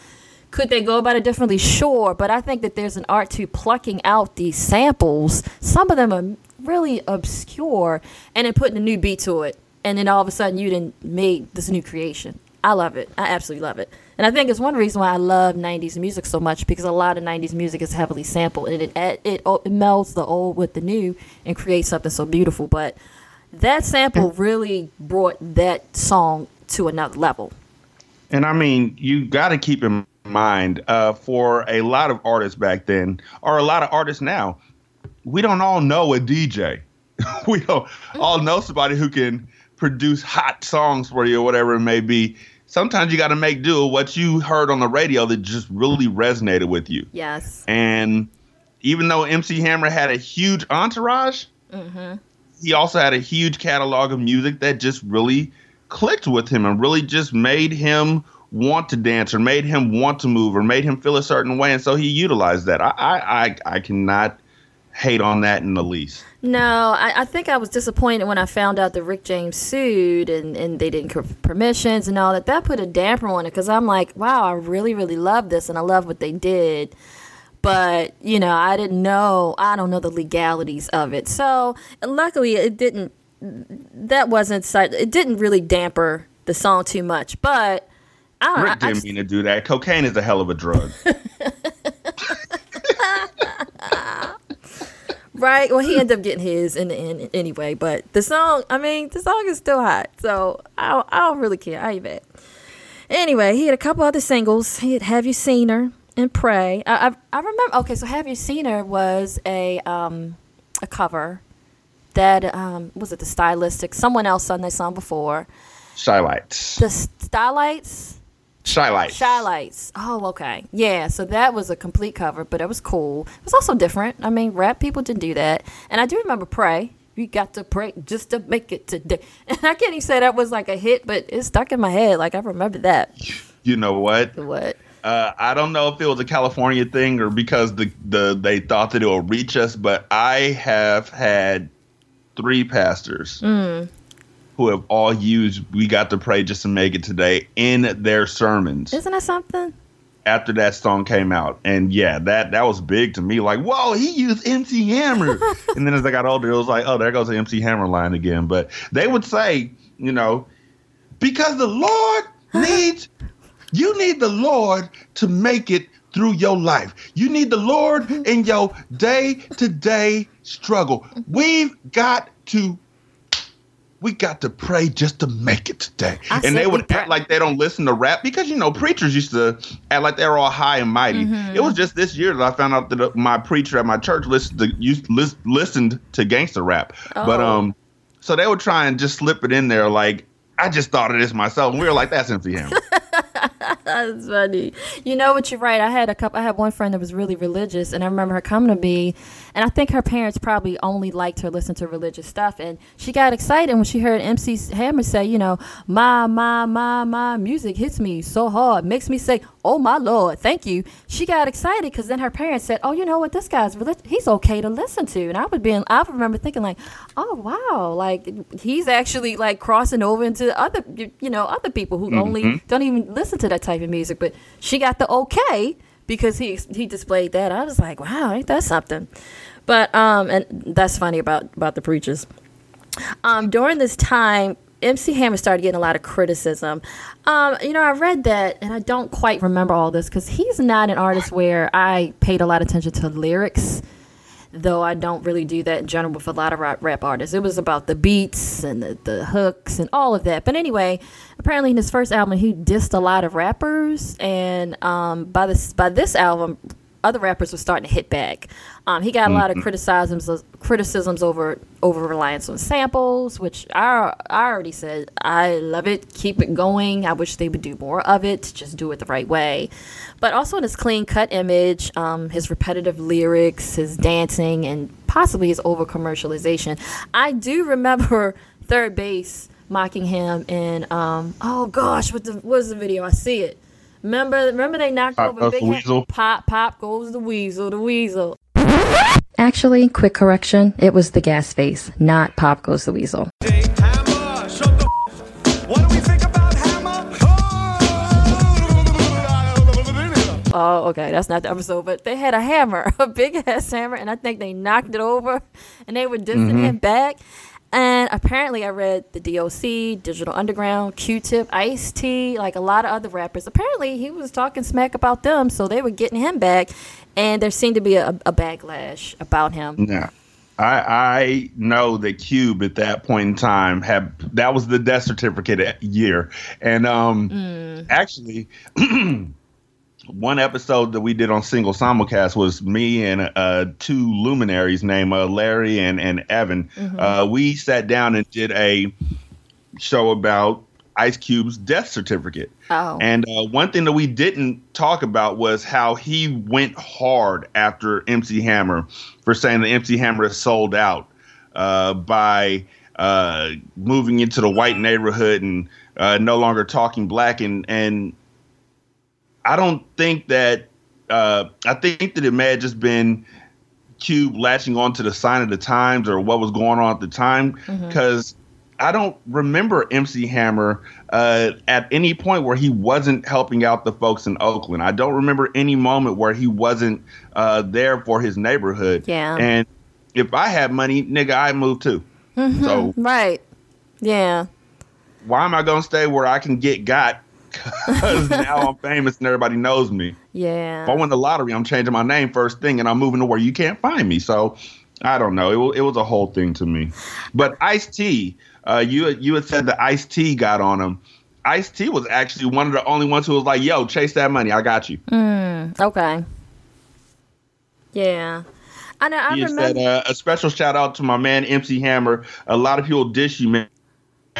Could they go about it differently? Sure, but I think that there's an art to plucking out these samples. Some of them are really obscure, and then putting a new beat to it, and then all of a sudden you didn't made this new creation. I love it. I absolutely love it, and I think it's one reason why I love '90s music so much because a lot of '90s music is heavily sampled, and it it, it, it melds the old with the new and creates something so beautiful. But that sample really brought that song to another level. And I mean, you got to keep in mind uh, for a lot of artists back then, or a lot of artists now, we don't all know a DJ. we don't all know somebody who can produce hot songs for you or whatever it may be. Sometimes you got to make do with what you heard on the radio that just really resonated with you. Yes. And even though MC Hammer had a huge entourage, mm-hmm. he also had a huge catalog of music that just really clicked with him and really just made him want to dance or made him want to move or made him feel a certain way. And so he utilized that. I I I, I cannot hate on that in the least. No, I, I think I was disappointed when I found out that Rick James sued and, and they didn't give permissions and all that. That put a damper on it because I'm like, wow, I really, really love this and I love what they did. But, you know, I didn't know, I don't know the legalities of it. So, luckily, it didn't, that wasn't, it didn't really damper the song too much. But, I don't Rick know. I- didn't mean to do that. Cocaine is a hell of a drug. Right. Well, he ended up getting his in the end anyway. But the song, I mean, the song is still hot. So I don't, I don't really care. I ain't mad. Anyway, he had a couple other singles. He had Have You Seen Her and Pray. I, I, I remember. Okay, so Have You Seen Her was a um a cover that um was it the stylistic someone else sung that song before Chi-Lites. the stylights Chi-Lites. Shy Lights. Oh, okay. Yeah, so that was a complete cover, but it was cool. It was also different. I mean, rap people didn't do that. And I do remember Pray. You got to pray just to make it today. And I can't even say that was like a hit, but it stuck in my head. Like, I remember that. You know what? What? Uh, I don't know if it was a California thing or because the, the they thought that it would reach us, but I have had three pastors who have all used "We Got to Pray Just to Make It Today" in their sermons Isn't that something? after that song came out, and yeah, that that was big to me. Like, whoa, he used MC Hammer, and then as I got older, it was like, oh, there goes the MC Hammer line again. But they would say, you know, because the Lord needs you need the Lord to make it through your life. You need the Lord mm-hmm. in your day to day struggle. We've got to. We got to pray just to make it today. I and they would act like they don't listen to rap because, you know, preachers used to act like they were all high and mighty. Mm-hmm. It was just this year that I found out that uh, my preacher at my church listened to, used, listened to gangster rap. But, Oh. um, so they would try and just slip it in there like, I just thought of this myself. And we were like, that's MC Hammer. That's funny. You know what? You're right. I had a couple. I had one friend that was really religious, and I remember her coming to me, and I think her parents probably only liked her listen to religious stuff, and she got excited when she heard MC Hammer say, you know, my my my my music hits me so hard, makes me say, oh my lord, thank you. She got excited because then her parents said, oh, you know what? This guy's religious. He's okay to listen to, and I would be. In, I remember thinking like, oh wow, like he's actually like crossing over into other, you you know, other people who only mm-hmm. don't even listen to that type of music. But she got the okay because he he displayed that. I was like, wow, ain't that something? But um, and that's funny about about the preachers. Um, during this time, MC Hammer started getting a lot of criticism. Um, you know, I read that, and I don't quite remember all this because he's not an artist where I paid a lot of attention to lyrics though I don't really do that in general with a lot of rap, artists. It was about the beats and the, the hooks and all of that. But anyway, apparently in his first album he dissed a lot of rappers, and um, by this by this album, other rappers were starting to hit back. Um, he got a lot of criticisms criticisms over over reliance on samples, which I I already said I love it. Keep it going. I wish they would do more of it. Just do it the right way. But also in his clean cut image, um, his repetitive lyrics, his dancing, and possibly his over commercialization. I do remember 3rd Bass mocking him in um, oh gosh, what the what was the video? I see it. Remember, remember they knocked Pop over goes Big the Hat- Weasel. Pop, pop goes the weasel, the weasel. Actually, quick correction. It was the gas face, not Pop Goes the Weasel. Hammer, the f- What do we think about Hammer? Oh! Oh, okay, that's not the episode, but they had a hammer, a big ass hammer, and I think they knocked it over, and they were dissing mm-hmm. him back. And apparently, I read the DOC, Digital Underground, Q-Tip, Ice T, like a lot of other rappers. Apparently, he was talking smack about them, so they were getting him back, and there seemed to be a, a backlash about him. Yeah. I I know that Cube at that point in time had that was the death certificate year, and um actually one episode that we did on single simulcast was me and uh two luminaries named uh, Larry and and Evan. Uh, we sat down and did a show about Ice Cube's death certificate. Oh. And uh, one thing that we didn't talk about was how he went hard after MC Hammer for saying that MC Hammer is sold out. uh, by uh, moving into the white neighborhood and uh, no longer talking black. And and I don't think that uh, I think that it may have just been Cube latching onto the sign of the times or what was going on at the time because I don't remember MC Hammer uh, at any point where he wasn't helping out the folks in Oakland. I don't remember any moment where he wasn't uh, there for his neighborhood. Yeah. And if I had money, nigga, I'd move too. So Right. Yeah. why am I gonna stay where I can get got? Because now I'm famous and everybody knows me. Yeah. If I win the lottery, I'm changing my name first thing, and I'm moving to where you can't find me. So I don't know. It, it was a whole thing to me. But Ice T, uh, you you had said that Ice T got on him. Ice T was actually one of the only ones who was like, "Yo, chase that money. I got you." Okay. Yeah. I know. I He remember. said uh, a special shout out to my man MC Hammer. A lot of people dish you, man,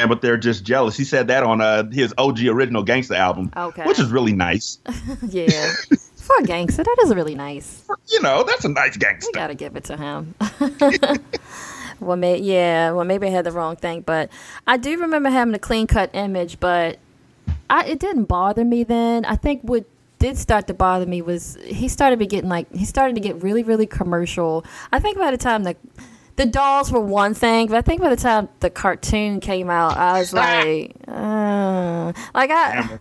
but they're just jealous. He said that on uh, his OG original Gangsta album, Okay. which is really nice. yeah. For a gangster, that is really nice. You know, that's a nice gangster. We gangster. gotta give it to him. well, may, yeah. Well, maybe I had the wrong thing, but I do remember having a clean cut image, but I, it didn't bother me then. I think what did start to bother me was he started to getting like he started to get really, really commercial. I think by the time the the dolls were one thing, but I think by the time the cartoon came out, I was like, uh, like I, I kind of,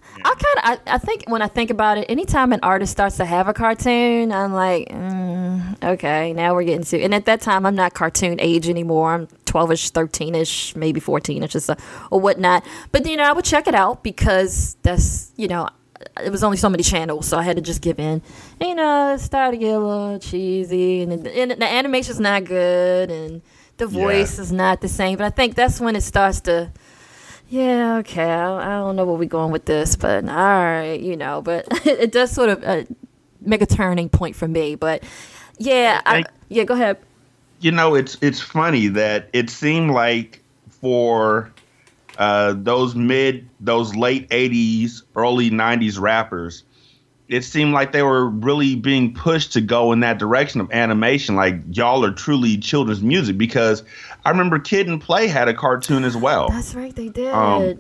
I, I think when I think about it, anytime an artist starts to have a cartoon, I'm like, mm, okay, now we're getting to. And at that time, I'm not cartoon age anymore. I'm 12ish, 13ish, maybe 14ish, or, so, or whatnot. But you know, I would check it out because that's you know. It was only so many channels, so I had to just give in. And, you know, it started to get a little cheesy, and the, and the animation's not good, and the voice is not the same. But I think that's when it starts to yeah, okay. I, I don't know where we're going with this, but all right, you know. But it, does sort of uh, make a turning point for me. But yeah, I, Thank- yeah. Go ahead. you know, it's it's funny that it seemed like for uh, those mid, those late '80s, early '90s rappers, it seemed like they were really being pushed to go in that direction of animation. Like y'all are truly children's music because I remember Kid and Play had a cartoon as well That's right, they did. Um,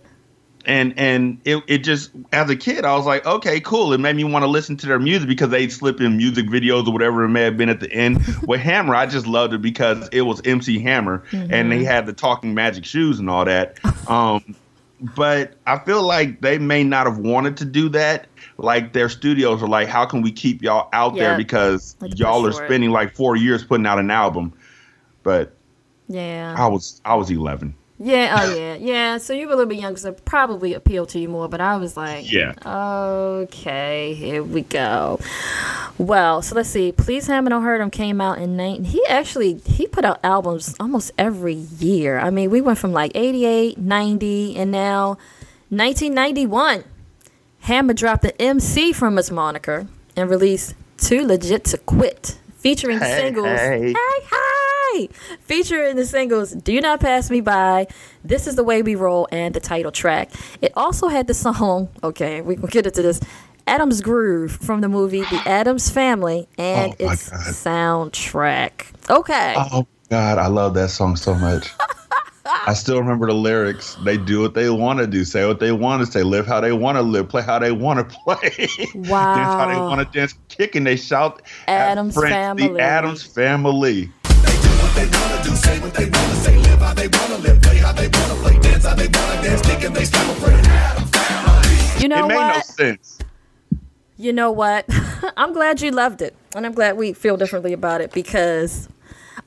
and and it, it just as a kid I was like okay cool. It made me want to listen to their music because they'd slip in music videos or whatever it may have been at the end. With Hammer I just loved it because it was MC Hammer and they had the talking magic shoes and all that. Um but I feel like they may not have wanted to do that. Like their studios are like how can we keep y'all out Yeah. there because y'all are it. spending like 4 years putting out an album. But yeah. I was I was 11 Yeah. Oh, yeah. Yeah. So you were a little bit younger, so it probably appealed to you more. But I was like, Yeah. Okay, here we go. Well, so let's see. Please Haven't Heard Him came out in 19. He actually he put out albums almost every year. I mean, we went from like 88, 90, and now 1991. Hammer dropped the MC from his moniker and released Too Legit to Quit, featuring Hey, singles. hey. Hey, hey! Featuring the singles Do Not Pass Me By, This Is the Way We Roll, and the title track. It also had the song, okay, we can get into this, Addams Groove from the movie The Addams Family and Oh, its God. soundtrack. Okay. Oh God, I love that song so much. I still remember the lyrics. They do what they want to do, say what they want to say, live how they want to live, play how they want to play, dance how they want to dance, kick and they shout. Addams friends, Family. The Addams Family. They wanna do, say what they wanna say, live how they wanna live, play how they wanna play, dance how they wanna dance, kick and they stammer, pray. You know it made no what? sense. You know what? I'm glad you loved it. And I'm glad we feel differently about it because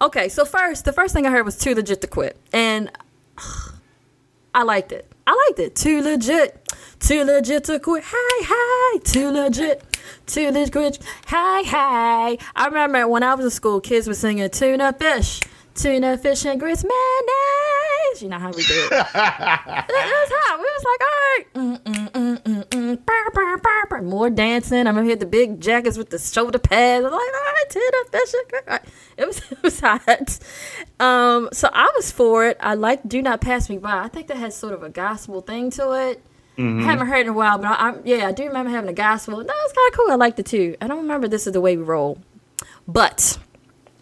Okay, so first the first thing I heard was too legit to quit. And I liked it. I liked it. Too legit. Too legit to quit. Hi, hi. Too legit. Too legit. quit. Hi, hi. I remember when I was in school, kids were singing tuna fish. Tuna fish and grits mayonnaise. You know how we do it. That was hot. We was like, all right. Mm, mm, mm. Brr, brr, brr, brr. More dancing. I remember hit the big jackets with the shoulder pads. I was like, all right, tuna fish and grits. Right. It was, it was hot. Um, so I was for it. I like Do Not Pass Me By. I think that has sort of a gospel thing to it. I haven't heard it in a while, but I, I, yeah, I do remember having a gospel. That was kind of cool. I liked it too. I don't remember This Is the Way We Roll. But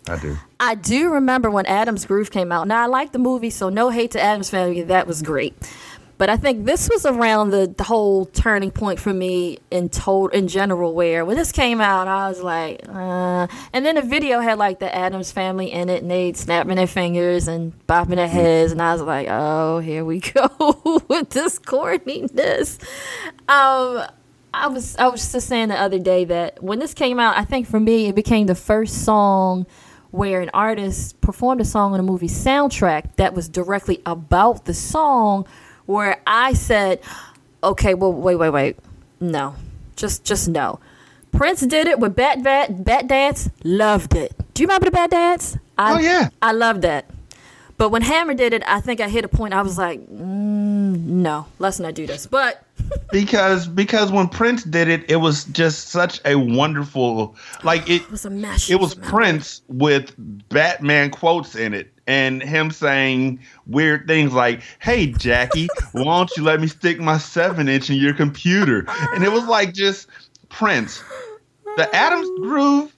I do. I do remember when Addams Groove came out. Now I like the movie, so no hate to Addams Family. That was great. But I think this was around the, the whole turning point for me in total in general. Where when this came out, I was like, uh. and then the video had like the Addams Family in it, and they snapping their fingers and bopping their heads, and I was like, oh, here we go with this corniness. Um, I was I was just saying the other day that when this came out, I think for me it became the first song where an artist performed a song on a movie soundtrack that was directly about the song where I said, "Okay, well wait, wait, wait. No. Just just no." Prince did it with Bat Bat Bat Dance, loved it. Do you remember the Bat Dance? I, Oh, yeah. I loved that. But when Hammer did it, I think I hit a point. I was like, mm, "No, let's not do this." But because because when Prince did it, it was just such a wonderful like it. it was a mess. It was Prince with Batman quotes in it, and him saying weird things like, "Hey Jackie, why don't you let me stick my seven inch in your computer?" And it was like just Prince. The Addams Groove.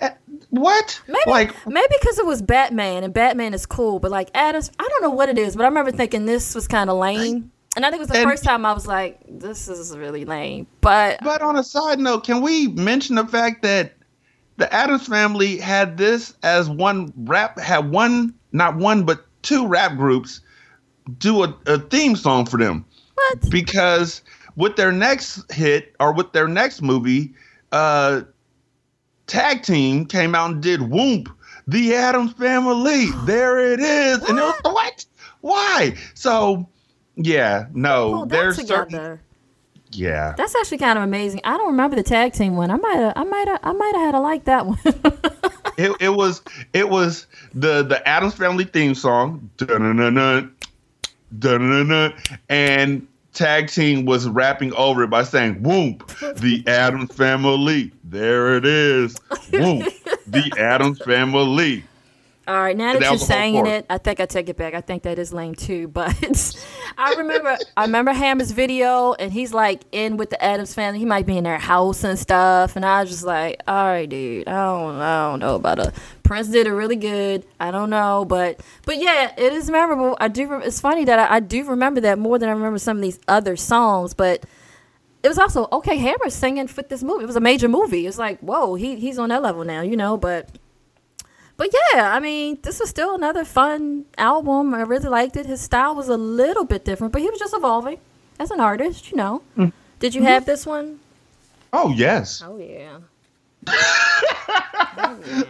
Eh, what? Maybe, like maybe because it was Batman and Batman is cool, but like Addams, I don't know what it is, but I remember thinking this was kind of lame, and I think it was the And- first time I was like, "This is really lame." But But on a side note, can we mention the fact that the Addams family had this as one rap had one not one but two rap groups do a, a theme song for them what? because with their next hit or with their next movie, uh, tag team came out and did Whoomp, the Addams family. There it is, and it was what? Why? So. Yeah, no. There's together. certain yeah. That's actually kind of amazing. I don't remember the tag team one. I might have, I might have, I might have had to like that one. It, it was it was the the Addams Family theme song, dun-dun-dun-dun, dun-dun-dun-dun, and tag team was rapping over it by saying "Whoop, the Addams Family." There it is, Whoop, the Addams Family. All right, now that, you're saying chorus. it, I think I take it back. I think that is lame too. But I remember, I remember Hammer's video, and he's like in with the Addams family. He might be in their house and stuff, and I was just like, all right, dude, I don't, I don't know about a Prince did it really good. I don't know, but but yeah, it is memorable. I do. It's funny that I, I do remember that more than I remember some of these other songs, but. It was also okay. Hammer singing for this movie. It was a major movie. It's like, whoa, he he's on that level now, you know. But but yeah, I mean, this was still another fun album. I really liked it. His style was a little bit different, but he was just evolving as an artist, you know. Did you have this one? Oh yes, Oh yeah.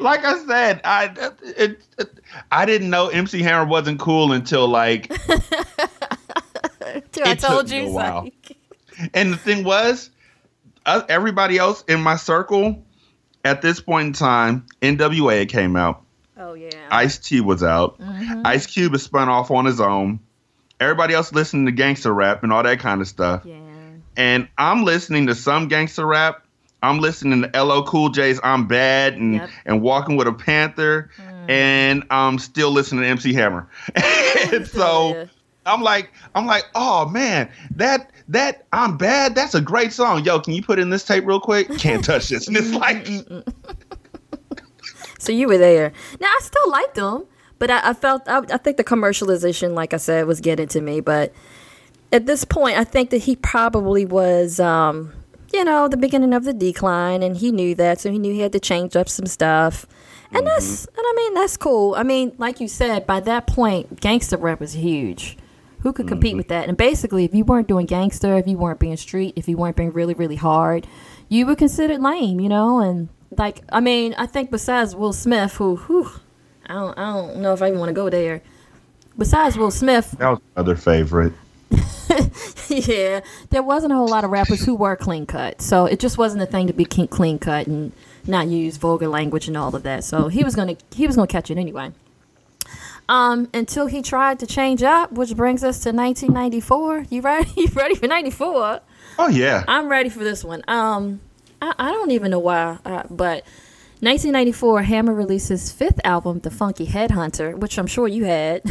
like I said, I it, it, I didn't know MC Hammer wasn't cool until like Dude, I It took told me you. a while. like- And the thing was, uh, everybody else in my circle at this point in time, NWA came out. oh yeah. Ice T was out. Mm-hmm. Ice Cube is spun off on his own. Everybody else listening to gangster rap and all that kind of stuff. yeah. And I'm listening to some gangster rap. I'm listening to LL Cool J's I'm Bad and, Yep. and Walking with a Panther. Mm. And I'm still listening to MC Hammer. and so. I'm like, I'm like, oh man, that that I'm bad. That's a great song. Yo, can you put in this tape real quick? Can't touch this. And it's like, So you were there. Now I still liked them, but I, I felt I, I think the commercialization, like I said, was getting to me. But at this point, I think that he probably was, um, you know, the beginning of the decline, and he knew that, so he knew he had to change up some stuff. And that's, and I mean, that's cool. I mean, like you said, by that point, gangster rap was huge. Who could compete mm-hmm. with that? And basically, if you weren't doing gangster, if you weren't being street, if you weren't being really, really hard, you were considered lame, you know. And like, I mean, I think besides Will Smith, who, whew, I don't, I don't know if I even want to go there. Besides Will Smith, that was another favorite. yeah, there wasn't a whole lot of rappers who were clean cut, so it just wasn't a thing to be clean cut and not use vulgar language and all of that. So he was gonna he was gonna catch it anyway. Um, until he tried to change up, which brings us to 1994. You ready? You ready for 94? Oh yeah. I'm ready for this one. Um, I, I don't even know why, uh, but 1994, Hammer released his fifth album, The Funky Headhunter, which I'm sure you had.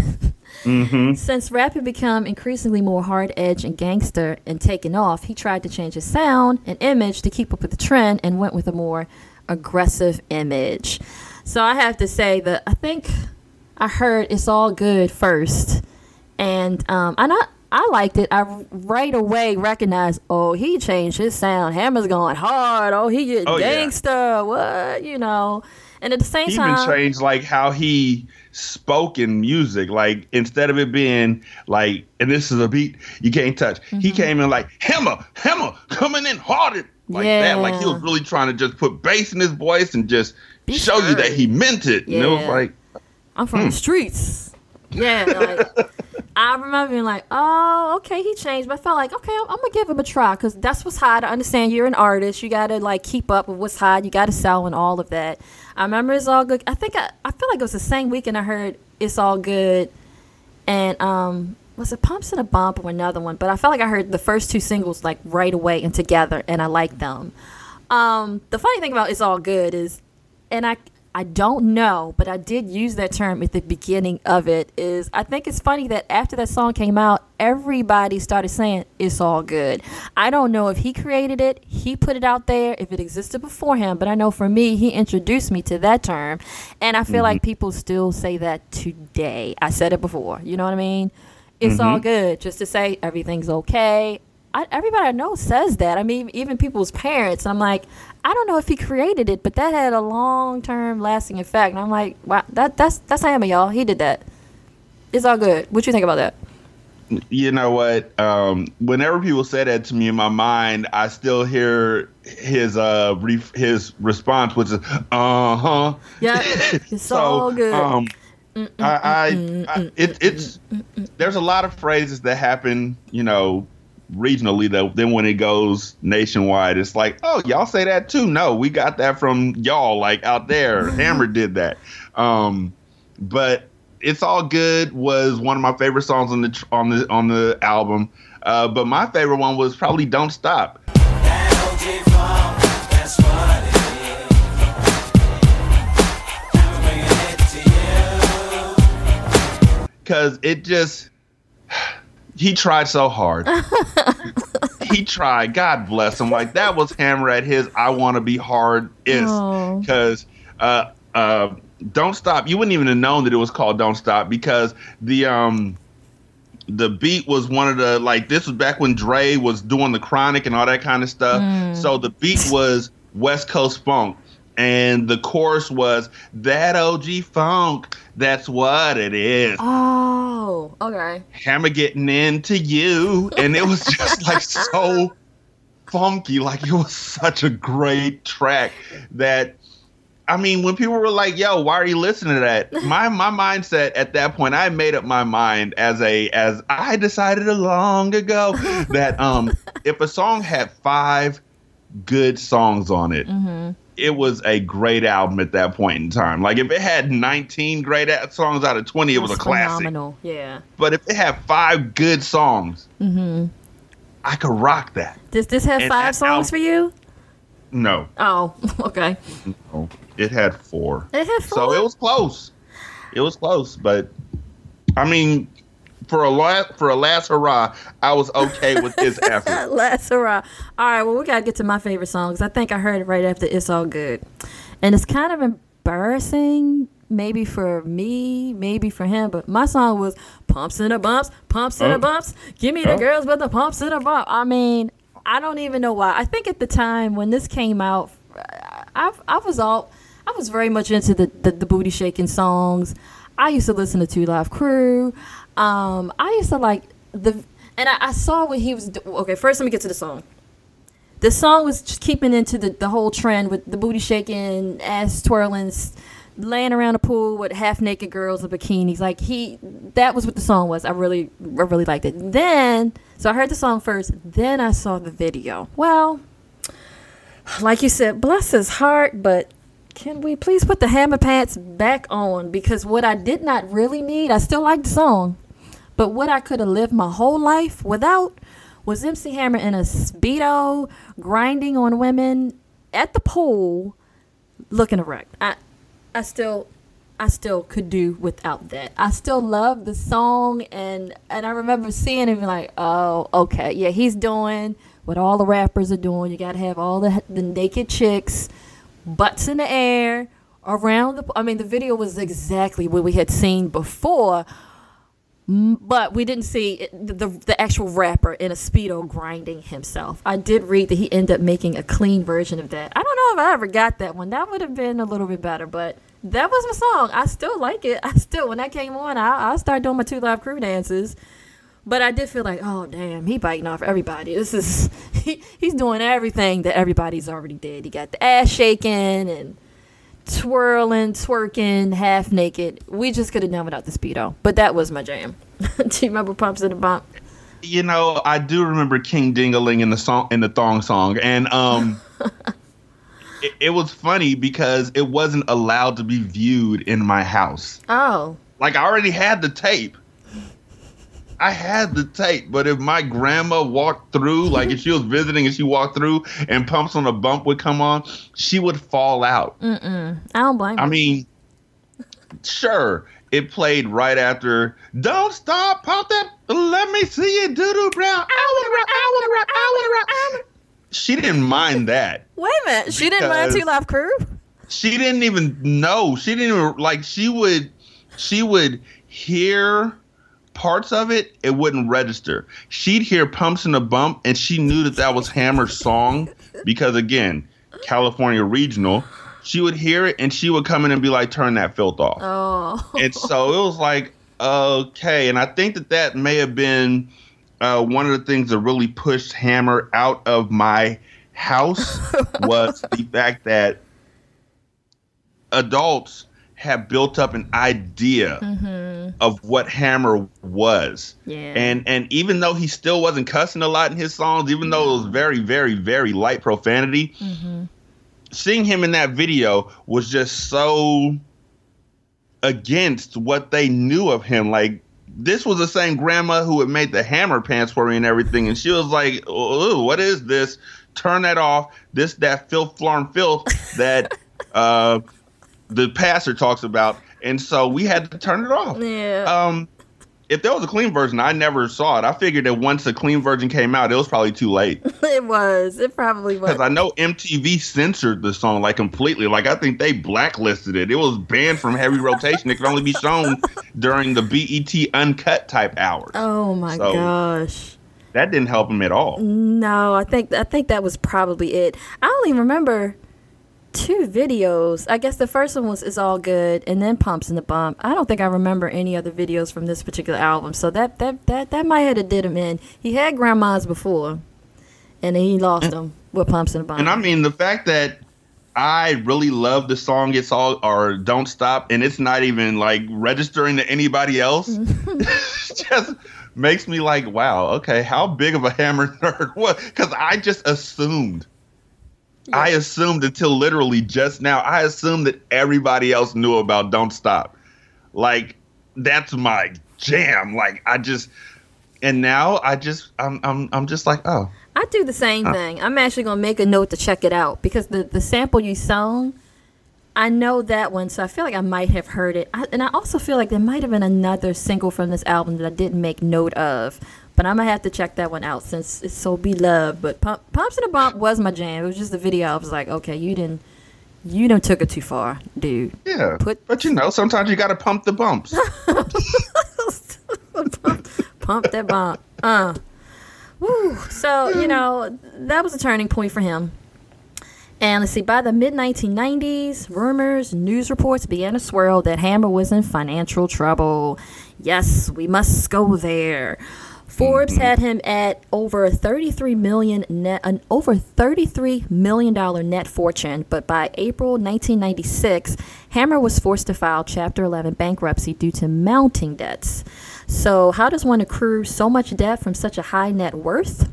Since rap had become increasingly more hard edge and gangster and taken off, he tried to change his sound and image to keep up with the trend and went with a more aggressive image. So I have to say that I think I heard "It's All Good" first, and um, and I I liked it. I right away recognized, oh, he changed his sound. Hammer's going hard. Oh, he get Oh, yeah. gangsta. What you know? And at the same time he even changed like how he spoke in music. Like instead of it being like, and this is a beat you can't touch. Mm-hmm. He came in like hammer, hammer, coming in hard like that. Like he was really trying to just put bass in his voice and just Be show you that he meant it. And it was like, I'm from the streets. Yeah, like I remember being like, oh, okay, he changed, but I felt like, okay, I'm, I'm gonna give him a try because that's what's hot. I understand you're an artist. You gotta like keep up with what's hot. You gotta sell and all of that. I remember it's all good. I think I, I feel like it was the same weekend I heard it's all good, and um, was it Pumps and a Bump or another one? But I felt like I heard the first two singles like right away and together, and I liked them. Um, the funny thing about it's all good is, and I I don't know, but I did use that term at the beginning of it. Is I think it's funny that after that song came out, everybody started saying it's all good. I don't know if he created it, he put it out there, if it existed before him, but I know for me, he introduced me to that term, and I feel like mm-hmm. people still say that today. I said it before, you know what I mean? It's all mm-hmm. good, just to say everything's okay. I, everybody I know says that. I mean, even people's parents. I'm like, I don't know if he created it, but that had a long term lasting effect. And I'm like, wow, that that's that's Hammer, y'all. He did that. It's all good. What you think about that? you know what? Um, whenever people say that to me in my mind, I still hear his uh re- his response, which is uh huh. Yeah, it's all good. Um, I, I, I it, it's there's a lot of phrases that happen, you know, regionally. Though then when it goes nationwide, it's like, oh, y'all say that too. No, we got that from y'all, like out there. Hammer did that. Um, but it's all good was one of my favorite songs on the on the on the album. Uh, but my favorite one was probably "Don't Stop." because it just he tried so hard. he tried. God bless him. Like that was Hammer at his "I want to be hard" is Oh. because uh uh "Don't Stop." You wouldn't even have known that it was called "Don't Stop" because the um the beat was one of the like this was back when Dre was doing the Chronic and all that kind of stuff. So the beat was West Coast funk. And the chorus was that OG funk. That's what it is. Oh, okay. Hammer getting into you, and it was just like so funky. Like it was such a great track that. I mean, when people were like, "Yo, why are you listening to that?" My my mindset at that point, I made up my mind as a as I decided a long ago that um if a song had five good songs on it, it was a great album at that point in time. Like if it had 19 great a- songs out of 20, it was a That's classic. Phenomenal. Yeah. But if it had five good songs, mm-hmm. I could rock that. Does this have And five songs album- for you? No, Oh, okay. no, it had four. It had four. So it was close. It was close, but I mean, for a last for a last hurrah, I was okay with his effort. Last hurrah. All right, well, we got to get to my favorite song 'cause I think I heard it right after It's All Good. And it's kind of embarrassing, maybe for me, maybe for him, but my song was Pumps and the Bumps, Pumps and the Oh. Bumps. Give me the Oh. girls with the pumps and the bump. I mean, I don't even know why. I think at the time when this came out, I, I was all, I was very much into the, the, the booty shaking songs. I used to listen to Two Live Crew. Um, I used to like the, and I, I saw what he was. Okay, first let me get to the song. The song was just keeping into the, the whole trend with the booty shaking, ass twirling, laying around the pool with half naked girls in bikinis. Like he, that was what the song was. I really, I really liked it. Then, so I heard the song first. Then I saw the video. Well, like you said, bless his heart, but can we please put the hammer pants back on? Because what I did not really need, I still like the song, but what I could have lived my whole life without was MC Hammer in a speedo grinding on women at the pool, looking erect. I, I still, I still could do without that. I still love the song, and and I remember seeing him like, oh, okay, yeah, he's doing what all the rappers are doing. You got to have all the the naked chicks, butts in the air, around the. I mean, the video was exactly what we had seen before, but we didn't see the, the actual rapper in a speedo grinding himself. I did read that he ended up making a clean version of that. I don't know if I ever got that one. That would have been a little bit better, but. That was my song. I still like it. I still, when that came on, I I started doing my two live crew dances. But I did feel like, oh damn, he biting off everybody. This is he, he's doing everything that everybody's already did. He got the ass shaking and twirling, twerking, half naked. We just could have done without the speedo. But that was my jam. Do you remember Pumps in the Bump? You know, I do remember King Dingaling in the song in the thong song, and um, it, it was funny because it wasn't allowed to be viewed in my house. Oh, Like I already had the tape. I had the tape, but if my grandma walked through, like if she was visiting and she walked through and pumps on a bump would come on, she would fall out. I don't blame her. I you. mean, sure, it played right after "Don't Stop, Pump That, Let Me See It, Doodoo Brown." I wanna rock, I wanna rock, I wanna rock. She didn't mind that. Wait a minute. She didn't mind Two Live Crew? She didn't even know. She didn't even like. She would, she would hear parts of it. It wouldn't register. She'd hear pumps in a bump, and she knew that that was Hammer's song because again, California regional. She would hear it, and she would come in and be like, "Turn that filth off." Oh. and so it was like okay and i think that that may have been uh, one of the things that really pushed hammer out of my house was the fact that adults have built up an idea mm-hmm. of what hammer was Yeah. and and even though he still wasn't cussing a lot in his songs even though it was mm-hmm. very very very light profanity mm-hmm. seeing him in that video was just so against what they knew of him. Like this was the same grandma who had made the hammer pants for me and everything, and she was like, "Oh, what is this? Turn that off. This that filth, flarn filth that uh, the pastor talks about." And so we had to turn it off. Yeah. Um, if there was a clean version, I never saw it. I figured that once the clean version came out, it was probably too late. it was. It probably was. Because I know MTV censored the song like completely. Like I think they blacklisted it. It was banned from heavy rotation. It could only be shown during the BET uncut type hours. oh my So- gosh. That didn't help him at all. No, I think I think that was probably it. I don't even remember two videos. I guess the first one was "It's All Good" and then "Pumps in the Bump." I don't think I remember any other videos from this particular album. So that that that that might have did him in. He had grandmas before, and then he lost them with "Pumps in the Bump." And I mean the fact that I really love the song "It's All" or "Don't Stop," and it's not even like registering to anybody else. Mm-hmm. just makes me like, wow, okay, how big of a hammer nerd was? Because I just assumed. I assumed until literally just now. I assumed that everybody else knew about "Don't Stop." Like that's my jam. Like I just, and now I just, I'm, I'm, I'm just like, oh, I do the same uh. thing. I'm actually gonna make a note to check it out because the the sample you sung, I know that one, so I feel like I might have heard it. I, and I also feel like there might have been another single from this album that I didn't make note of. But I'm gonna have to check that one out since it's so beloved. But Pump, Pumps in the Bump was my jam. It was just the video. I was like, okay, you didn't, you didn't took it too far, dude. yeah. Put- but you know, sometimes you got to pump the bumps. Pump that bump. Uh. Woo. So, you know, that was a turning point for him. And let's see, by the mid 1990s, rumors, news reports began to swirl that Hammer was in financial trouble. Yes, we must go there. Forbes mm-hmm. had him at over 33 million net, an over 33 million dollar net fortune, but by April 1996, Hammer was forced to file Chapter 11 bankruptcy due to mounting debts. So, how does one accrue so much debt from such a high net worth?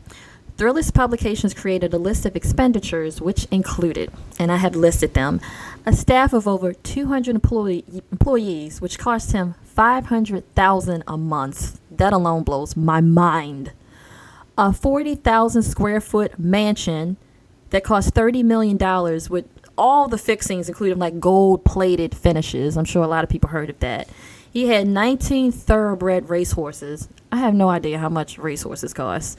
Thrillist Publications created a list of expenditures, which included, and I have listed them, a staff of over 200 employee, employees, which cost him 500,000 a month. That alone blows my mind. A 40,000 square foot mansion that cost 30 million dollars with all the fixings, including like gold plated finishes. I'm sure a lot of people heard of that. He had 19 thoroughbred racehorses. I have no idea how much racehorses cost.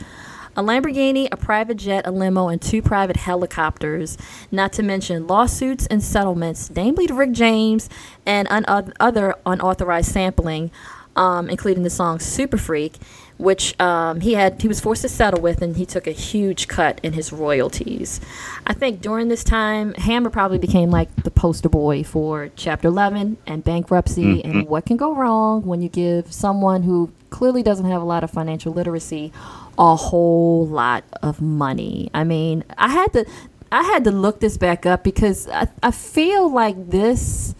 A Lamborghini, a private jet, a limo, and two private helicopters, not to mention lawsuits and settlements, namely to Rick James and un- other unauthorized sampling, um, including the song Super Freak, which um, he had he was forced to settle with, and he took a huge cut in his royalties. I think during this time, Hammer probably became like the poster boy for Chapter 11 and bankruptcy, and what can go wrong when you give someone who clearly doesn't have a lot of financial literacy a whole lot of money. I mean, I had to I had to look this back up because I, I feel like this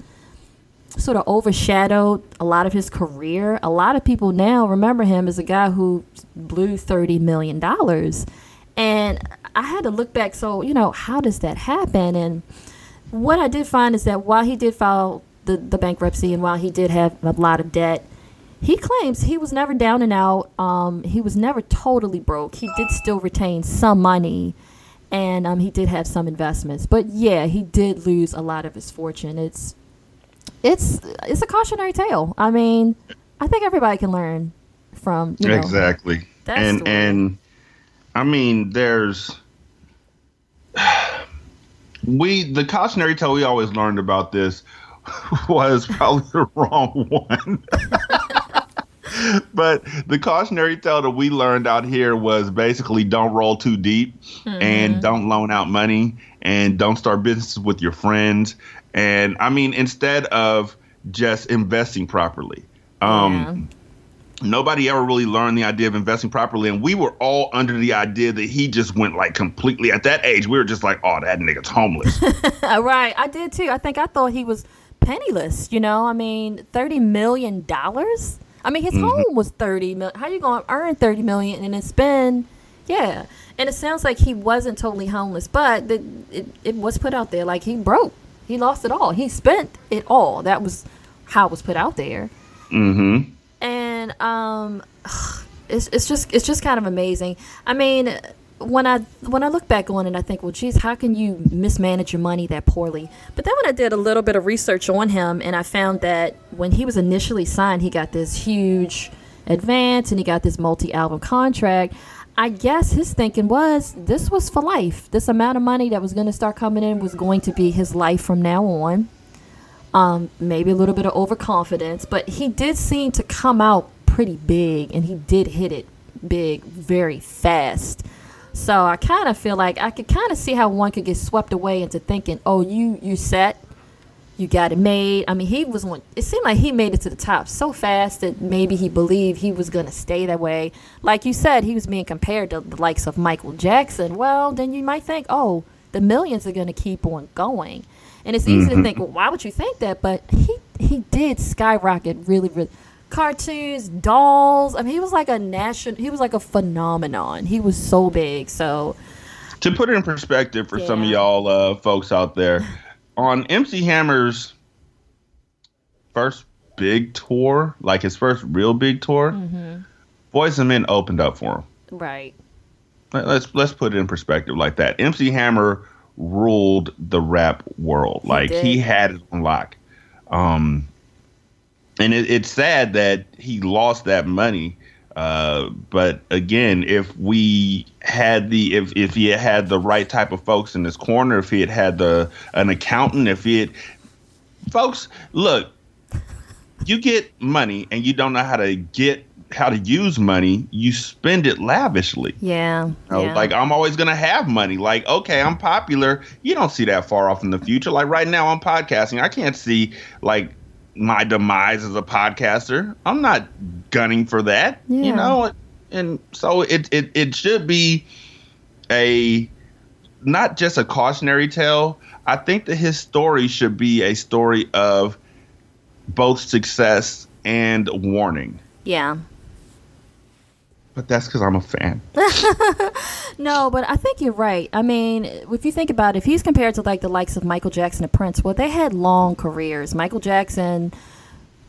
sort of overshadowed a lot of his career. A lot of people now remember him as a guy who blew $30 million. And I had to look back. So, you know, how does that happen? And what I did find is that while he did file the, the bankruptcy and while he did have a lot of debt, he claims he was never down and out. Um, he was never totally broke. He did still retain some money and um, he did have some investments. But yeah, he did lose a lot of his fortune. It's it's it's a cautionary tale. I mean, I think everybody can learn from you know, exactly. And story. and I mean, there's we the cautionary tale we always learned about this was probably the wrong one. but the cautionary tale that we learned out here was basically don't roll too deep and don't loan out money and don't start businesses with your friends. And I mean, instead of just investing properly. Um, nobody ever really learned the idea of investing properly and we were all under the idea that he just went like completely at that age we were just like oh that nigga's homeless right, I did too. I think I thought he was penniless. You know, I mean, thirty million dollars. I mean, his home was thirty million. How you gonna earn thirty million and then spend? Yeah, and it sounds like he wasn't totally homeless, but the, it it was put out there like he broke. He lost it all. He spent it all. That was how it was put out there. mm-hmm and um it's, it's just it's just kind of amazing i mean when i when i look back on it i think well geez how can you mismanage your money that poorly? But then when i did a little bit of research on him and i found that when he was initially signed he got this huge advance and he got this multi-album contract i guess his thinking was this was for life. This amount of money that was going to start coming in was going to be his life from now on. Um, maybe a little bit of overconfidence, but he did seem to come out pretty big and he did hit it big very fast. So I kind of feel like I could kind of see how one could get swept away into thinking, "Oh, you you set, you got it made." I mean, he was one. It seemed like he made it to the top so fast that maybe he believed he was gonna stay that way. Like you said, he was being compared to the likes of Michael Jackson. Well, then you might think, "Oh, the millions are gonna keep on going." And it's easy to mm-hmm. think, well, why would you think that? But he he did skyrocket really, really. Cartoons, dolls. I mean, he was like a national. He was like a phenomenon. He was so big. So to put it in perspective for some of y'all uh, folks out there on mc hammer's first big tour like his first real big tour Mm-hmm. Boyz II Men opened up for him right, Let- let's let's put it in perspective like that. MC Hammer ruled the rap world. like did. he had it on lock. Um, and it, it's sad that he lost that money. Uh, but again, if we had the if if he had had the right type of folks in his corner, if he had had the an accountant, if he had folks, look, you get money and you don't know how to get how to use money, you spend it lavishly. yeah, You know, yeah. Like I'm always gonna have money. Like okay, I'm popular. You don't see that far off in the future. Like right now, I'm podcasting. I can't see like my demise as a podcaster. I'm not gunning for that. Yeah. You know, and so it it it should be a not just a cautionary tale. I think that his story should be a story of both success and warning. yeah. But that's because I'm a fan. No, but I think you're right. I mean, if you think about it, if he's compared to like the likes of Michael Jackson and Prince, well, they had long careers. Michael Jackson,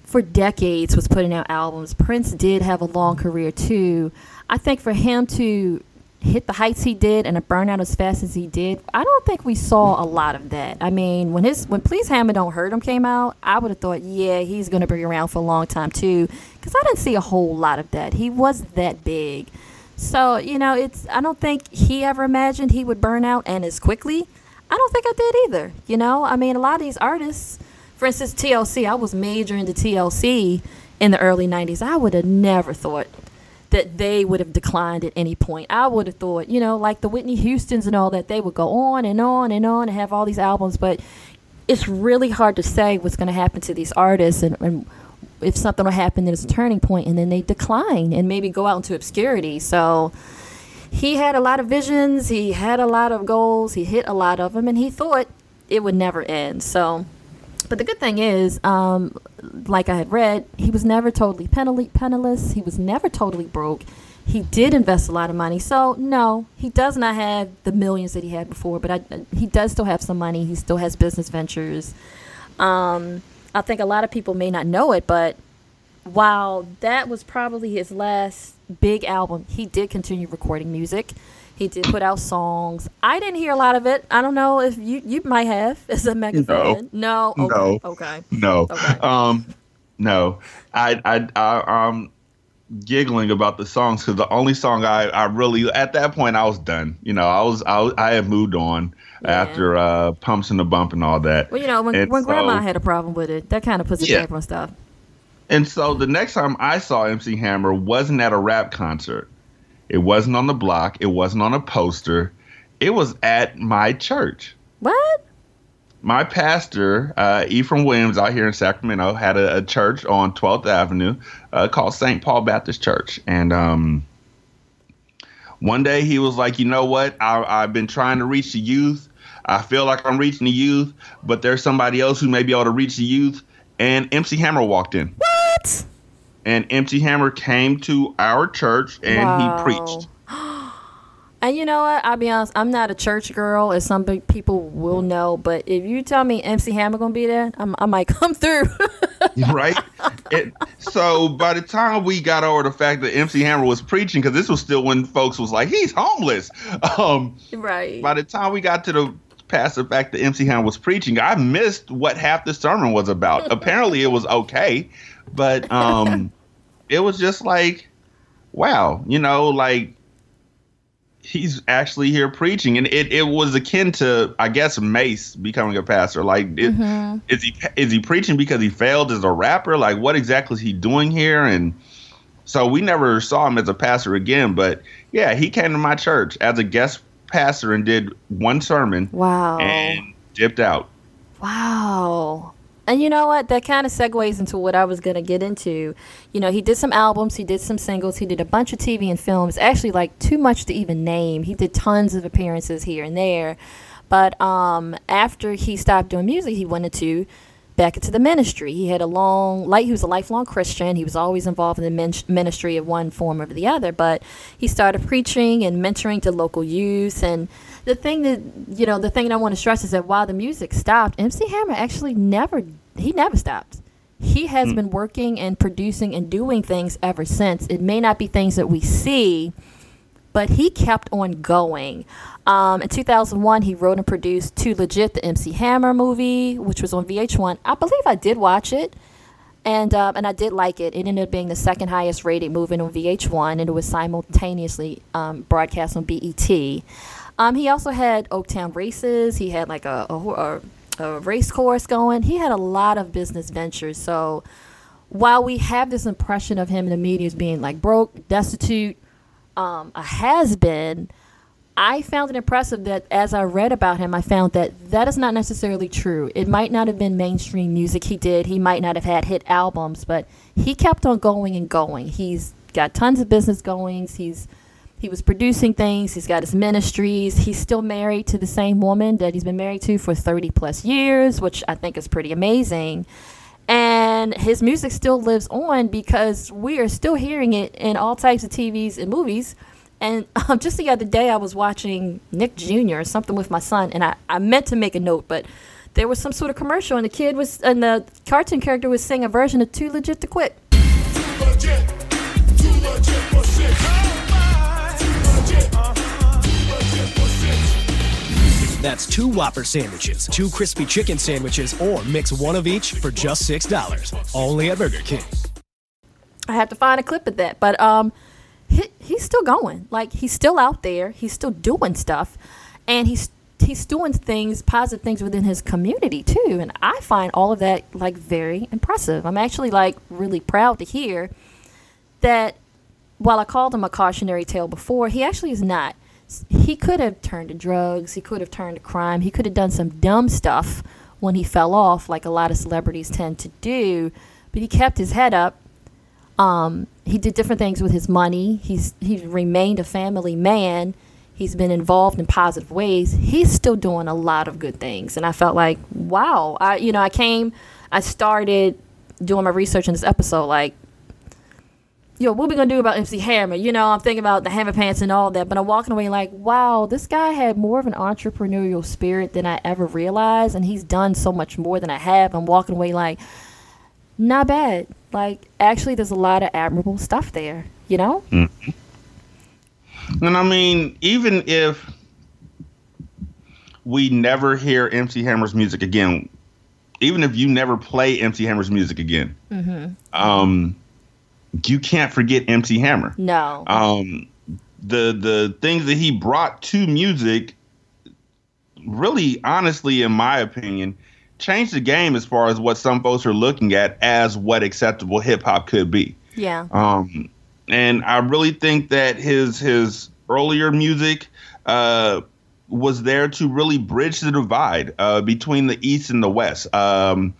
for decades, was putting out albums. Prince did have a long career too. I think for him to hit the heights he did and to burn out as fast as he did, I don't think we saw a lot of that. I mean, when his when Please Hammer Don't Hurt 'Em came out, I would have thought, yeah, he's going to be around for a long time too, because I didn't see a whole lot of that. He was that big. So, you know, it's I don't think he ever imagined he would burn out and as quickly. I don't think I did either. You know, I mean, a lot of these artists, for instance, TLC, I was majoring into TLC in the early 90s. I would have never thought that they would have declined at any point. I would have thought, you know, like the Whitney Houstons and all that, they would go on and on and on and have all these albums, but it's really hard to say what's going to happen to these artists and, and if something will happen that is a turning point and then they decline and maybe go out into obscurity. So he had a lot of visions, he had a lot of goals, he hit a lot of them, and he thought it would never end. So, but the good thing is, um, like I had read, he was never totally pennil- penniless, he was never totally broke. He did invest a lot of money. So, no, he does not have the millions that he had before, but I, he does still have some money. He still has business ventures. Um, I think a lot of people may not know it, but while that was probably his last big album, he did continue recording music. He did put out songs. I didn't hear a lot of it. I don't know if you you might have as a mega No. fan. No. Okay. No. Okay. No. Okay. Um, no. I, I, I, I'm giggling about the songs because the only song I, I really, at that point, I was done. You know, I was, I, was- I had moved on Yeah. after uh, Pumps and the Bump and all that. Well, you know, when, And when grandma had a problem with it, that kind of puts a Yeah. damper on stuff. And so the next time I saw MC Hammer wasn't at a rap concert. It wasn't on the block. It wasn't on a poster. It was at my church. What? My pastor, uh, Ephraim Williams, out here in Sacramento, had a, a church on 12th Avenue uh, called St. Paul Baptist Church. And um, one day he was like, you know what? I, I've been trying to reach the youth. I feel like I'm reaching the youth, but there's somebody else who may be able to reach the youth. And MC Hammer walked in. What? And MC Hammer came to our church and Wow. he preached. And you know what? I'll be honest. I'm not a church girl, as some people will know. But if you tell me MC Hammer gonna be there, I'm, I might come through. right? It, so by the time we got over the fact that MC Hammer was preaching, because this was still when folks was like, he's homeless. Um, right. by the time we got to the past the fact that MC Hammer was preaching, I missed what half the sermon was about. Apparently, it was okay, but um, it was just like, wow, you know, like he's actually here preaching, and it, it was akin to, I guess, Mase becoming a pastor. Like, it, mm-hmm. is he is he preaching because he failed as a rapper? Like, what exactly is he doing here? And so we never saw him as a pastor again. But yeah, he came to my church as a guest pastor and did one sermon wow. and dipped out. Wow. And you know what? That kind of segues into what I was going to get into. You know, he did some albums, he did some singles, he did a bunch of TV and films. Actually, like too much to even name. He did tons of appearances here and there. But um, after he stopped doing music, he went into back into the ministry. He had a long, like he was a lifelong Christian. He was always involved in the min- ministry of one form or the other. But he started preaching and mentoring to local youth. And the thing that you know, the thing that I want to stress is that while the music stopped, MC Hammer actually never, he never stopped. He has been working and producing and doing things ever since. It may not be things that we see, but he kept on going. Um, in 2001, he wrote and produced Too Legit, the MC Hammer movie, which was on VH1. I believe I did watch it, and um, and I did like it. It ended up being the second highest rated movie on VH1, and it was simultaneously um, broadcast on BET. Um, he also had Oaktown Races. He had like a, a, a, race course going. He had a lot of business ventures. So while we have this impression of him in the media as being like broke, destitute, um, a has been, I found it impressive that as I read about him, I found that that is not necessarily true. It might not have been mainstream music he did, he might not have had hit albums, but he kept on going and going. He's got tons of business goings. He's he was producing things. He's got his ministries. He's still married to the same woman that he's been married to for 30 plus years, which I think is pretty amazing and his music still lives on because we are still hearing it in all types of TVs and movies. And um, just the other day, I was watching Nick Jr. something with my son, and I, I meant to make a note, but there was some sort of commercial, and the kid was, and the cartoon character was singing a version of Too Legit to Quit. Too legit, too legit That's two Whopper sandwiches, two crispy chicken sandwiches, or mix one of each for just $6. Only at Burger King. I had to find a clip of that, but um, he, he's still going. Like he's still out there. He's still doing stuff, and he's he's doing things, positive things within his community too. And I find all of that like very impressive. I'm actually like really proud to hear that while I called him a cautionary tale before, he actually is not. He could have turned to drugs. He could have turned to crime. He could have done some dumb stuff when he fell off, like a lot of celebrities tend to do. But he kept his head up. Um, he did different things with his money. He's he's remained a family man. He's been involved in positive ways. He's still doing a lot of good things, and I felt like, wow. I you know I came, I started doing my research in this episode, like yo, what we gonna do about MC Hammer? You know, I'm thinking about the Hammer Pants and all that, but I'm walking away like, wow, this guy had more of an entrepreneurial spirit than I ever realized, and he's done so much more than I have. I'm walking away like, not bad. Like, actually, there's a lot of admirable stuff there. You know? And I mean, even if we never hear MC Hammer's music again, even if you never play MC Hammer's music again, um, you can't forget MC Hammer. No. Um, the the things that he brought to music, really, honestly, in my opinion, changed the game as far as what some folks are looking at as what acceptable hip hop could be. yeah. Um, and I really think that his his earlier music uh, was there to really bridge the divide uh, between the East and the West. Um,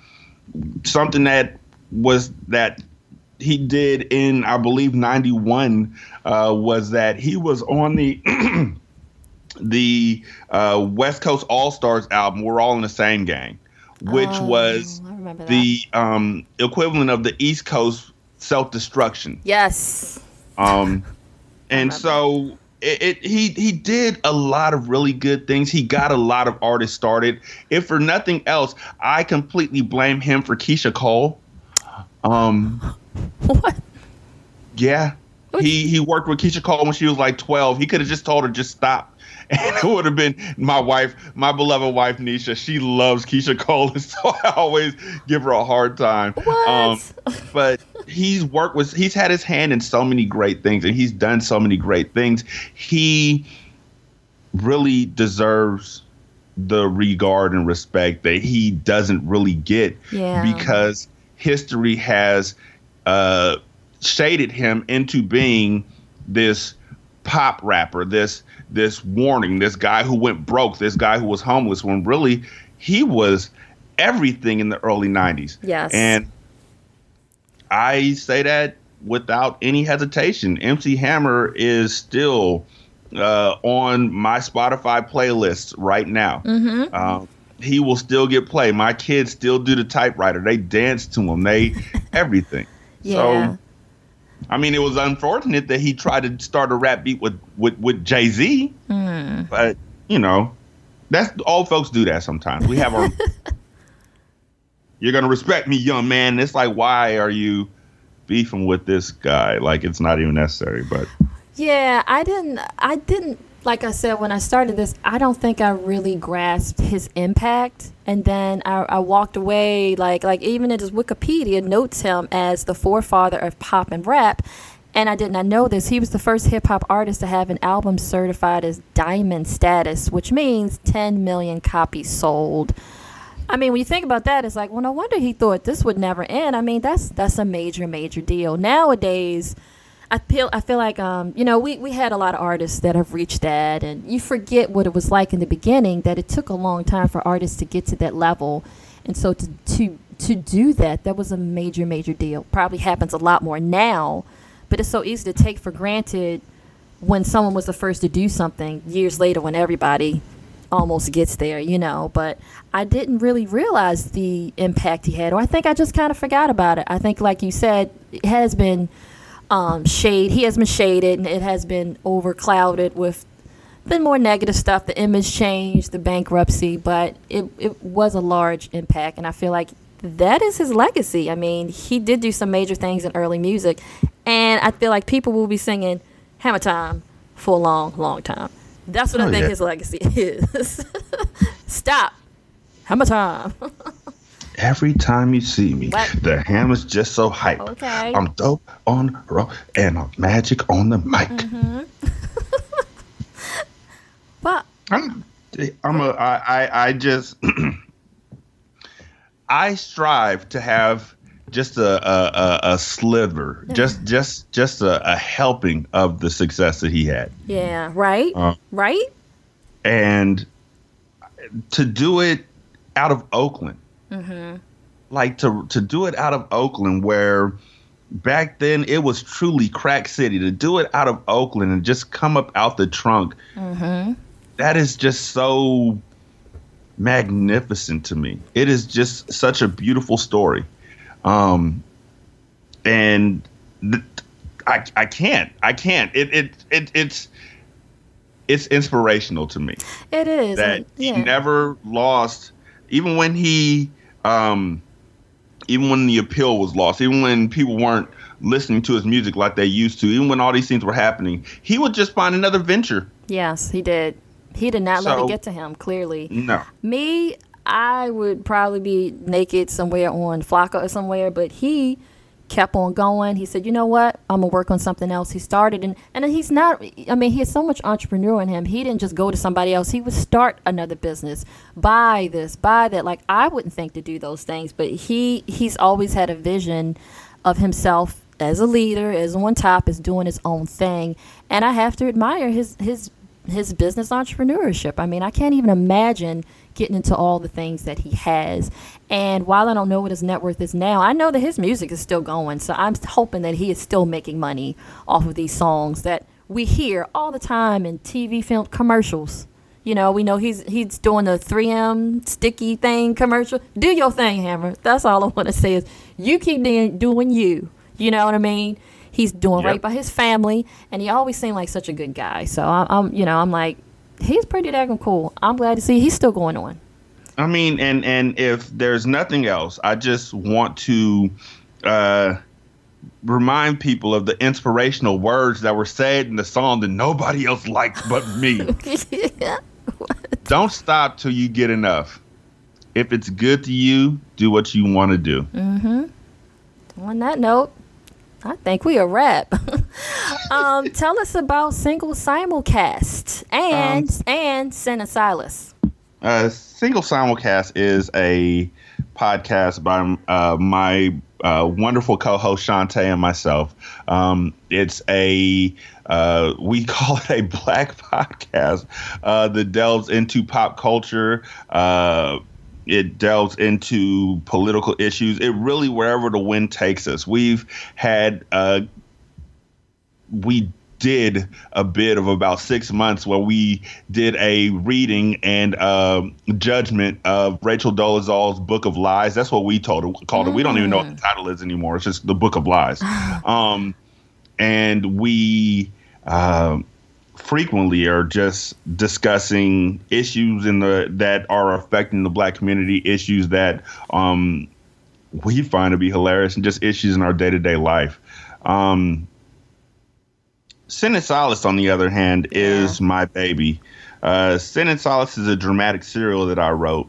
something that was that he did in I believe '91 uh, was that he was on the the uh, West Coast All Stars album. We're all in the same gang, which Oh, was I remember that. the um, equivalent of the East Coast self destruction. yes. Um, and so it, it he he did a lot of really good things. He got a lot of artists started. If for nothing else, I completely blame him for Keyshia Cole. Um, What? yeah, he he worked with Keyshia Cole when she was like twelve. He could have just told her just stop. And it would have been my wife, my beloved wife Nisha. She loves Keyshia Cole, and so I always give her a hard time. Um, What? but he's worked with he's had his hand in so many great things and he's done so many great things he really deserves the regard and respect that he doesn't really get Yeah. because history has uh, shaded him into being this pop rapper this this warning this guy who went broke this guy who was homeless when really he was everything in the early 90s Yes. and I say that without any hesitation. MC Hammer is still uh, on my Spotify playlist right now. Mm-hmm. Um, he will still get play. My kids still do the typewriter. They dance to him. They everything. Yeah. So, I mean, it was unfortunate that he tried to start a rap beat with with, with Jay Z, Hmm. but you know, that's old folks do that sometimes. We have our. You're gonna respect me, young man. It's like, why are you beefing with this guy? Like, it's not even necessary. But Yeah, I didn't. I didn't. Like I said when I started this, I don't think I really grasped his impact. And then I, I walked away. Like like even in his Wikipedia notes him as the forefather of pop and rap. And I did not know this. He was the first hip hop artist to have an album certified as diamond status, which means 10 million copies sold. I mean, when you think about that, it's like, well, no wonder he thought this would never end. I mean, that's that's a major, major deal. Nowadays, I feel I feel like um, you know, we, we had a lot of artists that have reached that and you forget what it was like in the beginning, that it took a long time for artists to get to that level. And so to to to do that, that was a major, major deal. Probably happens a lot more now, but it's so easy to take for granted when someone was the first to do something years later when everybody almost gets there, you know. But I didn't really realize the impact he had, or I think I just kind of forgot about it. I think, like you said, it has been um, shade. He has been shaded, and it has been overclouded with been more negative stuff. The image change, the bankruptcy, but it it was a large impact, and I feel like that is his legacy. I mean, he did do some major things in early music, and I feel like people will be singing "Hammer Time" for a long, long time. That's what I Oh, think yeah. his legacy is. Stop, Hammer Time. Every time you see me, What? the hammer's just so hype. Okay. I'm dope on road and I'm magic on the mic. Mm-hmm. Well, I'm, I'm a, I, I, I just, I strive to have just a, a, a, a sliver, just, just, just a, a helping of the success that he had. yeah, right, Uh, right. and to do it out of Oakland, like to to do it out of Oakland, where back then it was truly crack city. To do it out of Oakland and just come up out the trunk, that is just so magnificent to me. It is just such a beautiful story, um, and th- I I can't I can't it it, it it's. It's inspirational to me It is. that and- he never lost even when he um even when the appeal was lost even when people weren't listening to his music like they used to even when all these things were happening he would just find another venture Yes, he did. He did not let it get to him. Clearly, no me, I would probably be naked somewhere on Flocka or somewhere, but he kept on going. He said, "You know what? I'm gonna work on something else." He started, and and he's not. I mean, he has so much entrepreneur in him. He didn't just go to somebody else. He would start another business, buy this, buy that. Like I wouldn't think to do those things, but he he's always had a vision of himself as a leader, as on top, as doing his own thing, and I have to admire his his his business entrepreneurship. I mean, I can't even imagine getting into all the things that he has. And while I don't know what his net worth is now, I know that his music is still going. So I'm hoping that he is still making money off of these songs that we hear all the time in TV, film commercials. You know, we know he's he's doing the 3M sticky thing commercial. Do your thing, Hammer. That's all I want to say is you keep doing doing you. You know what I mean? He's doing Yep. right by his family, and he always seemed like such a good guy. So I'm, I'm you know, I'm like, he's pretty daggone cool. I'm glad to see he's still going on. I mean and and if there's nothing else i just want to uh remind people of the inspirational words that were said in the song that nobody else likes but me. Don't stop till you get enough. If it's good to you do what you want to do On that note, I think we a wrap. um, tell us about single simulcast and and Sin and Solace. Uh, Single Simulcast is a podcast by uh, my uh, wonderful co-host Shantae and myself. Um, it's a uh, we call it a black podcast uh, that delves into pop culture. Uh, it delves into political issues. It really wherever the wind takes us. We've had uh, we did a bit of about six months where we did a reading and um judgment of Rachel Dolezal's Book of Lies. That's what we told it, called it. We don't even know what the title is anymore. It's just the Book of Lies. um, and we um, frequently are just discussing issues in the that are affecting the black community, issues that um, we find to be hilarious, and just issues in our day to day life. Um, Sin and Solace, on the other hand, is my baby. Uh, Sin and Solace is a dramatic serial that I wrote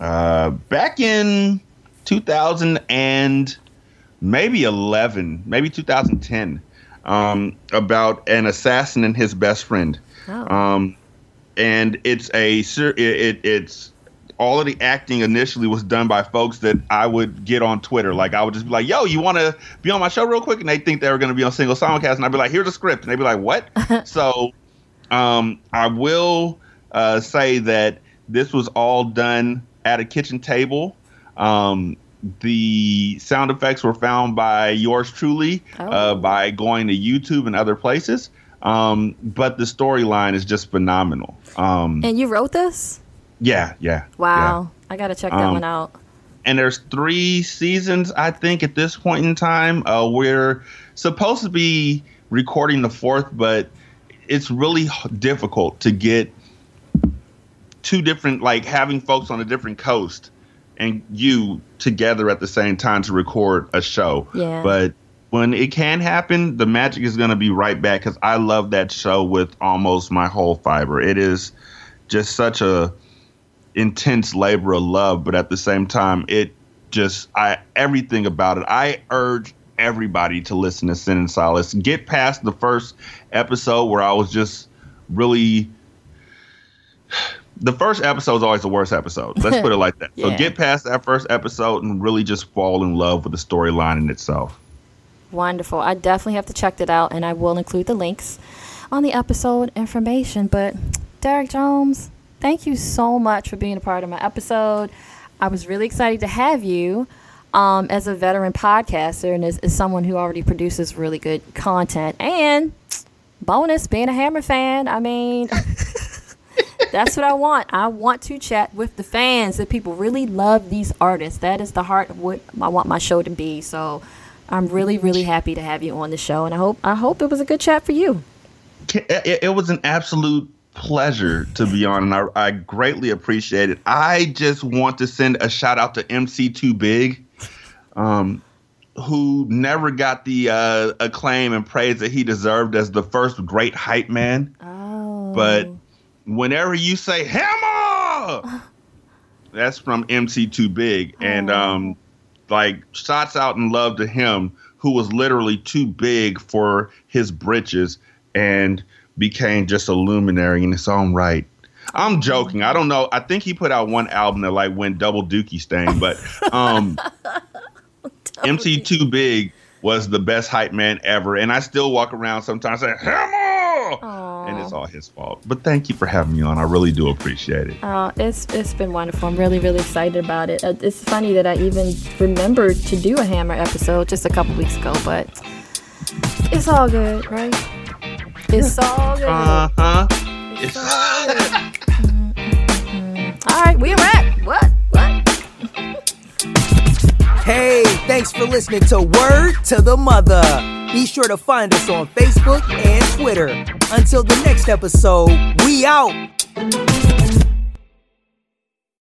uh, back in 2000 and maybe 11, maybe 2010, um, about an assassin and his best friend. Oh. Um, and it's a it, it it's all of the acting initially was done by folks that I would get on Twitter. Like I would just be like, "Yo, you want to be on my show real quick?" And they think they were going to be on single simulcast, and I'd be like, "Here's a script," and they'd be like, "What?" so, um, I will uh, say that this was all done at a kitchen table. Um, the sound effects were found by yours truly uh, Oh. by going to YouTube and other places. Um, but the storyline is just phenomenal. Um, And you wrote this? Yeah, yeah. Wow. I got to check that Um, one out. and there's three seasons i think at this point in time uh, we're supposed to be recording the fourth but it's really difficult to get two different like having folks on a different coast and you together at the same time to record a show Yeah. but when it can happen the magic is going to be right back because i love that show with almost my whole fiber it is just such a intense labor of love, but at the same time, it just I everything about it. I urge everybody to listen to Sin and Solace. Get past the first episode where I was just really the first episode is always the worst episode. Let's put it like that. So get past that first episode and really just fall in love with the storyline in itself. Wonderful. I definitely have to check that out, and I will include the links on the episode information. But Derek Jones, thank you so much for being a part of my episode. I was really excited to have you um, as a veteran podcaster and as, as someone who already produces really good content. And bonus, being a Hammer fan. I mean, that's what I want. I want to chat with the fans that people really love these artists. That is the heart of what I want my show to be. So I'm really, really happy to have you on the show, and I hope I hope it was a good chat for you. it, it was an absolute pleasure to be on and I, I greatly appreciate it. I just want to send a shout out to mc too big um, who never got the uh, acclaim and praise that he deserved as the first great hype man. Oh, but whenever you say hammer! that's from mc too big. And um like shots out in love to him who was literally too big for his britches. And became just a luminary in its own right. I'm joking. I don't know. I think he put out one album that like went double dookie stain but um mc too big was the best hype man ever and i still walk around sometimes saying hammer and it's all his fault. But thank you for having me on. I really do appreciate it. Uh, it's it's been wonderful. I'm really really excited about it. Uh, it's funny that I even remembered to do a Hammer episode just a couple weeks ago, but it's all good, right? It's all good. uh-huh It's all good. All right, we a wrap. What? What? Hey, thanks for listening to Word to the Mother. Be sure to find us on Facebook and Twitter. Until the next episode, we out.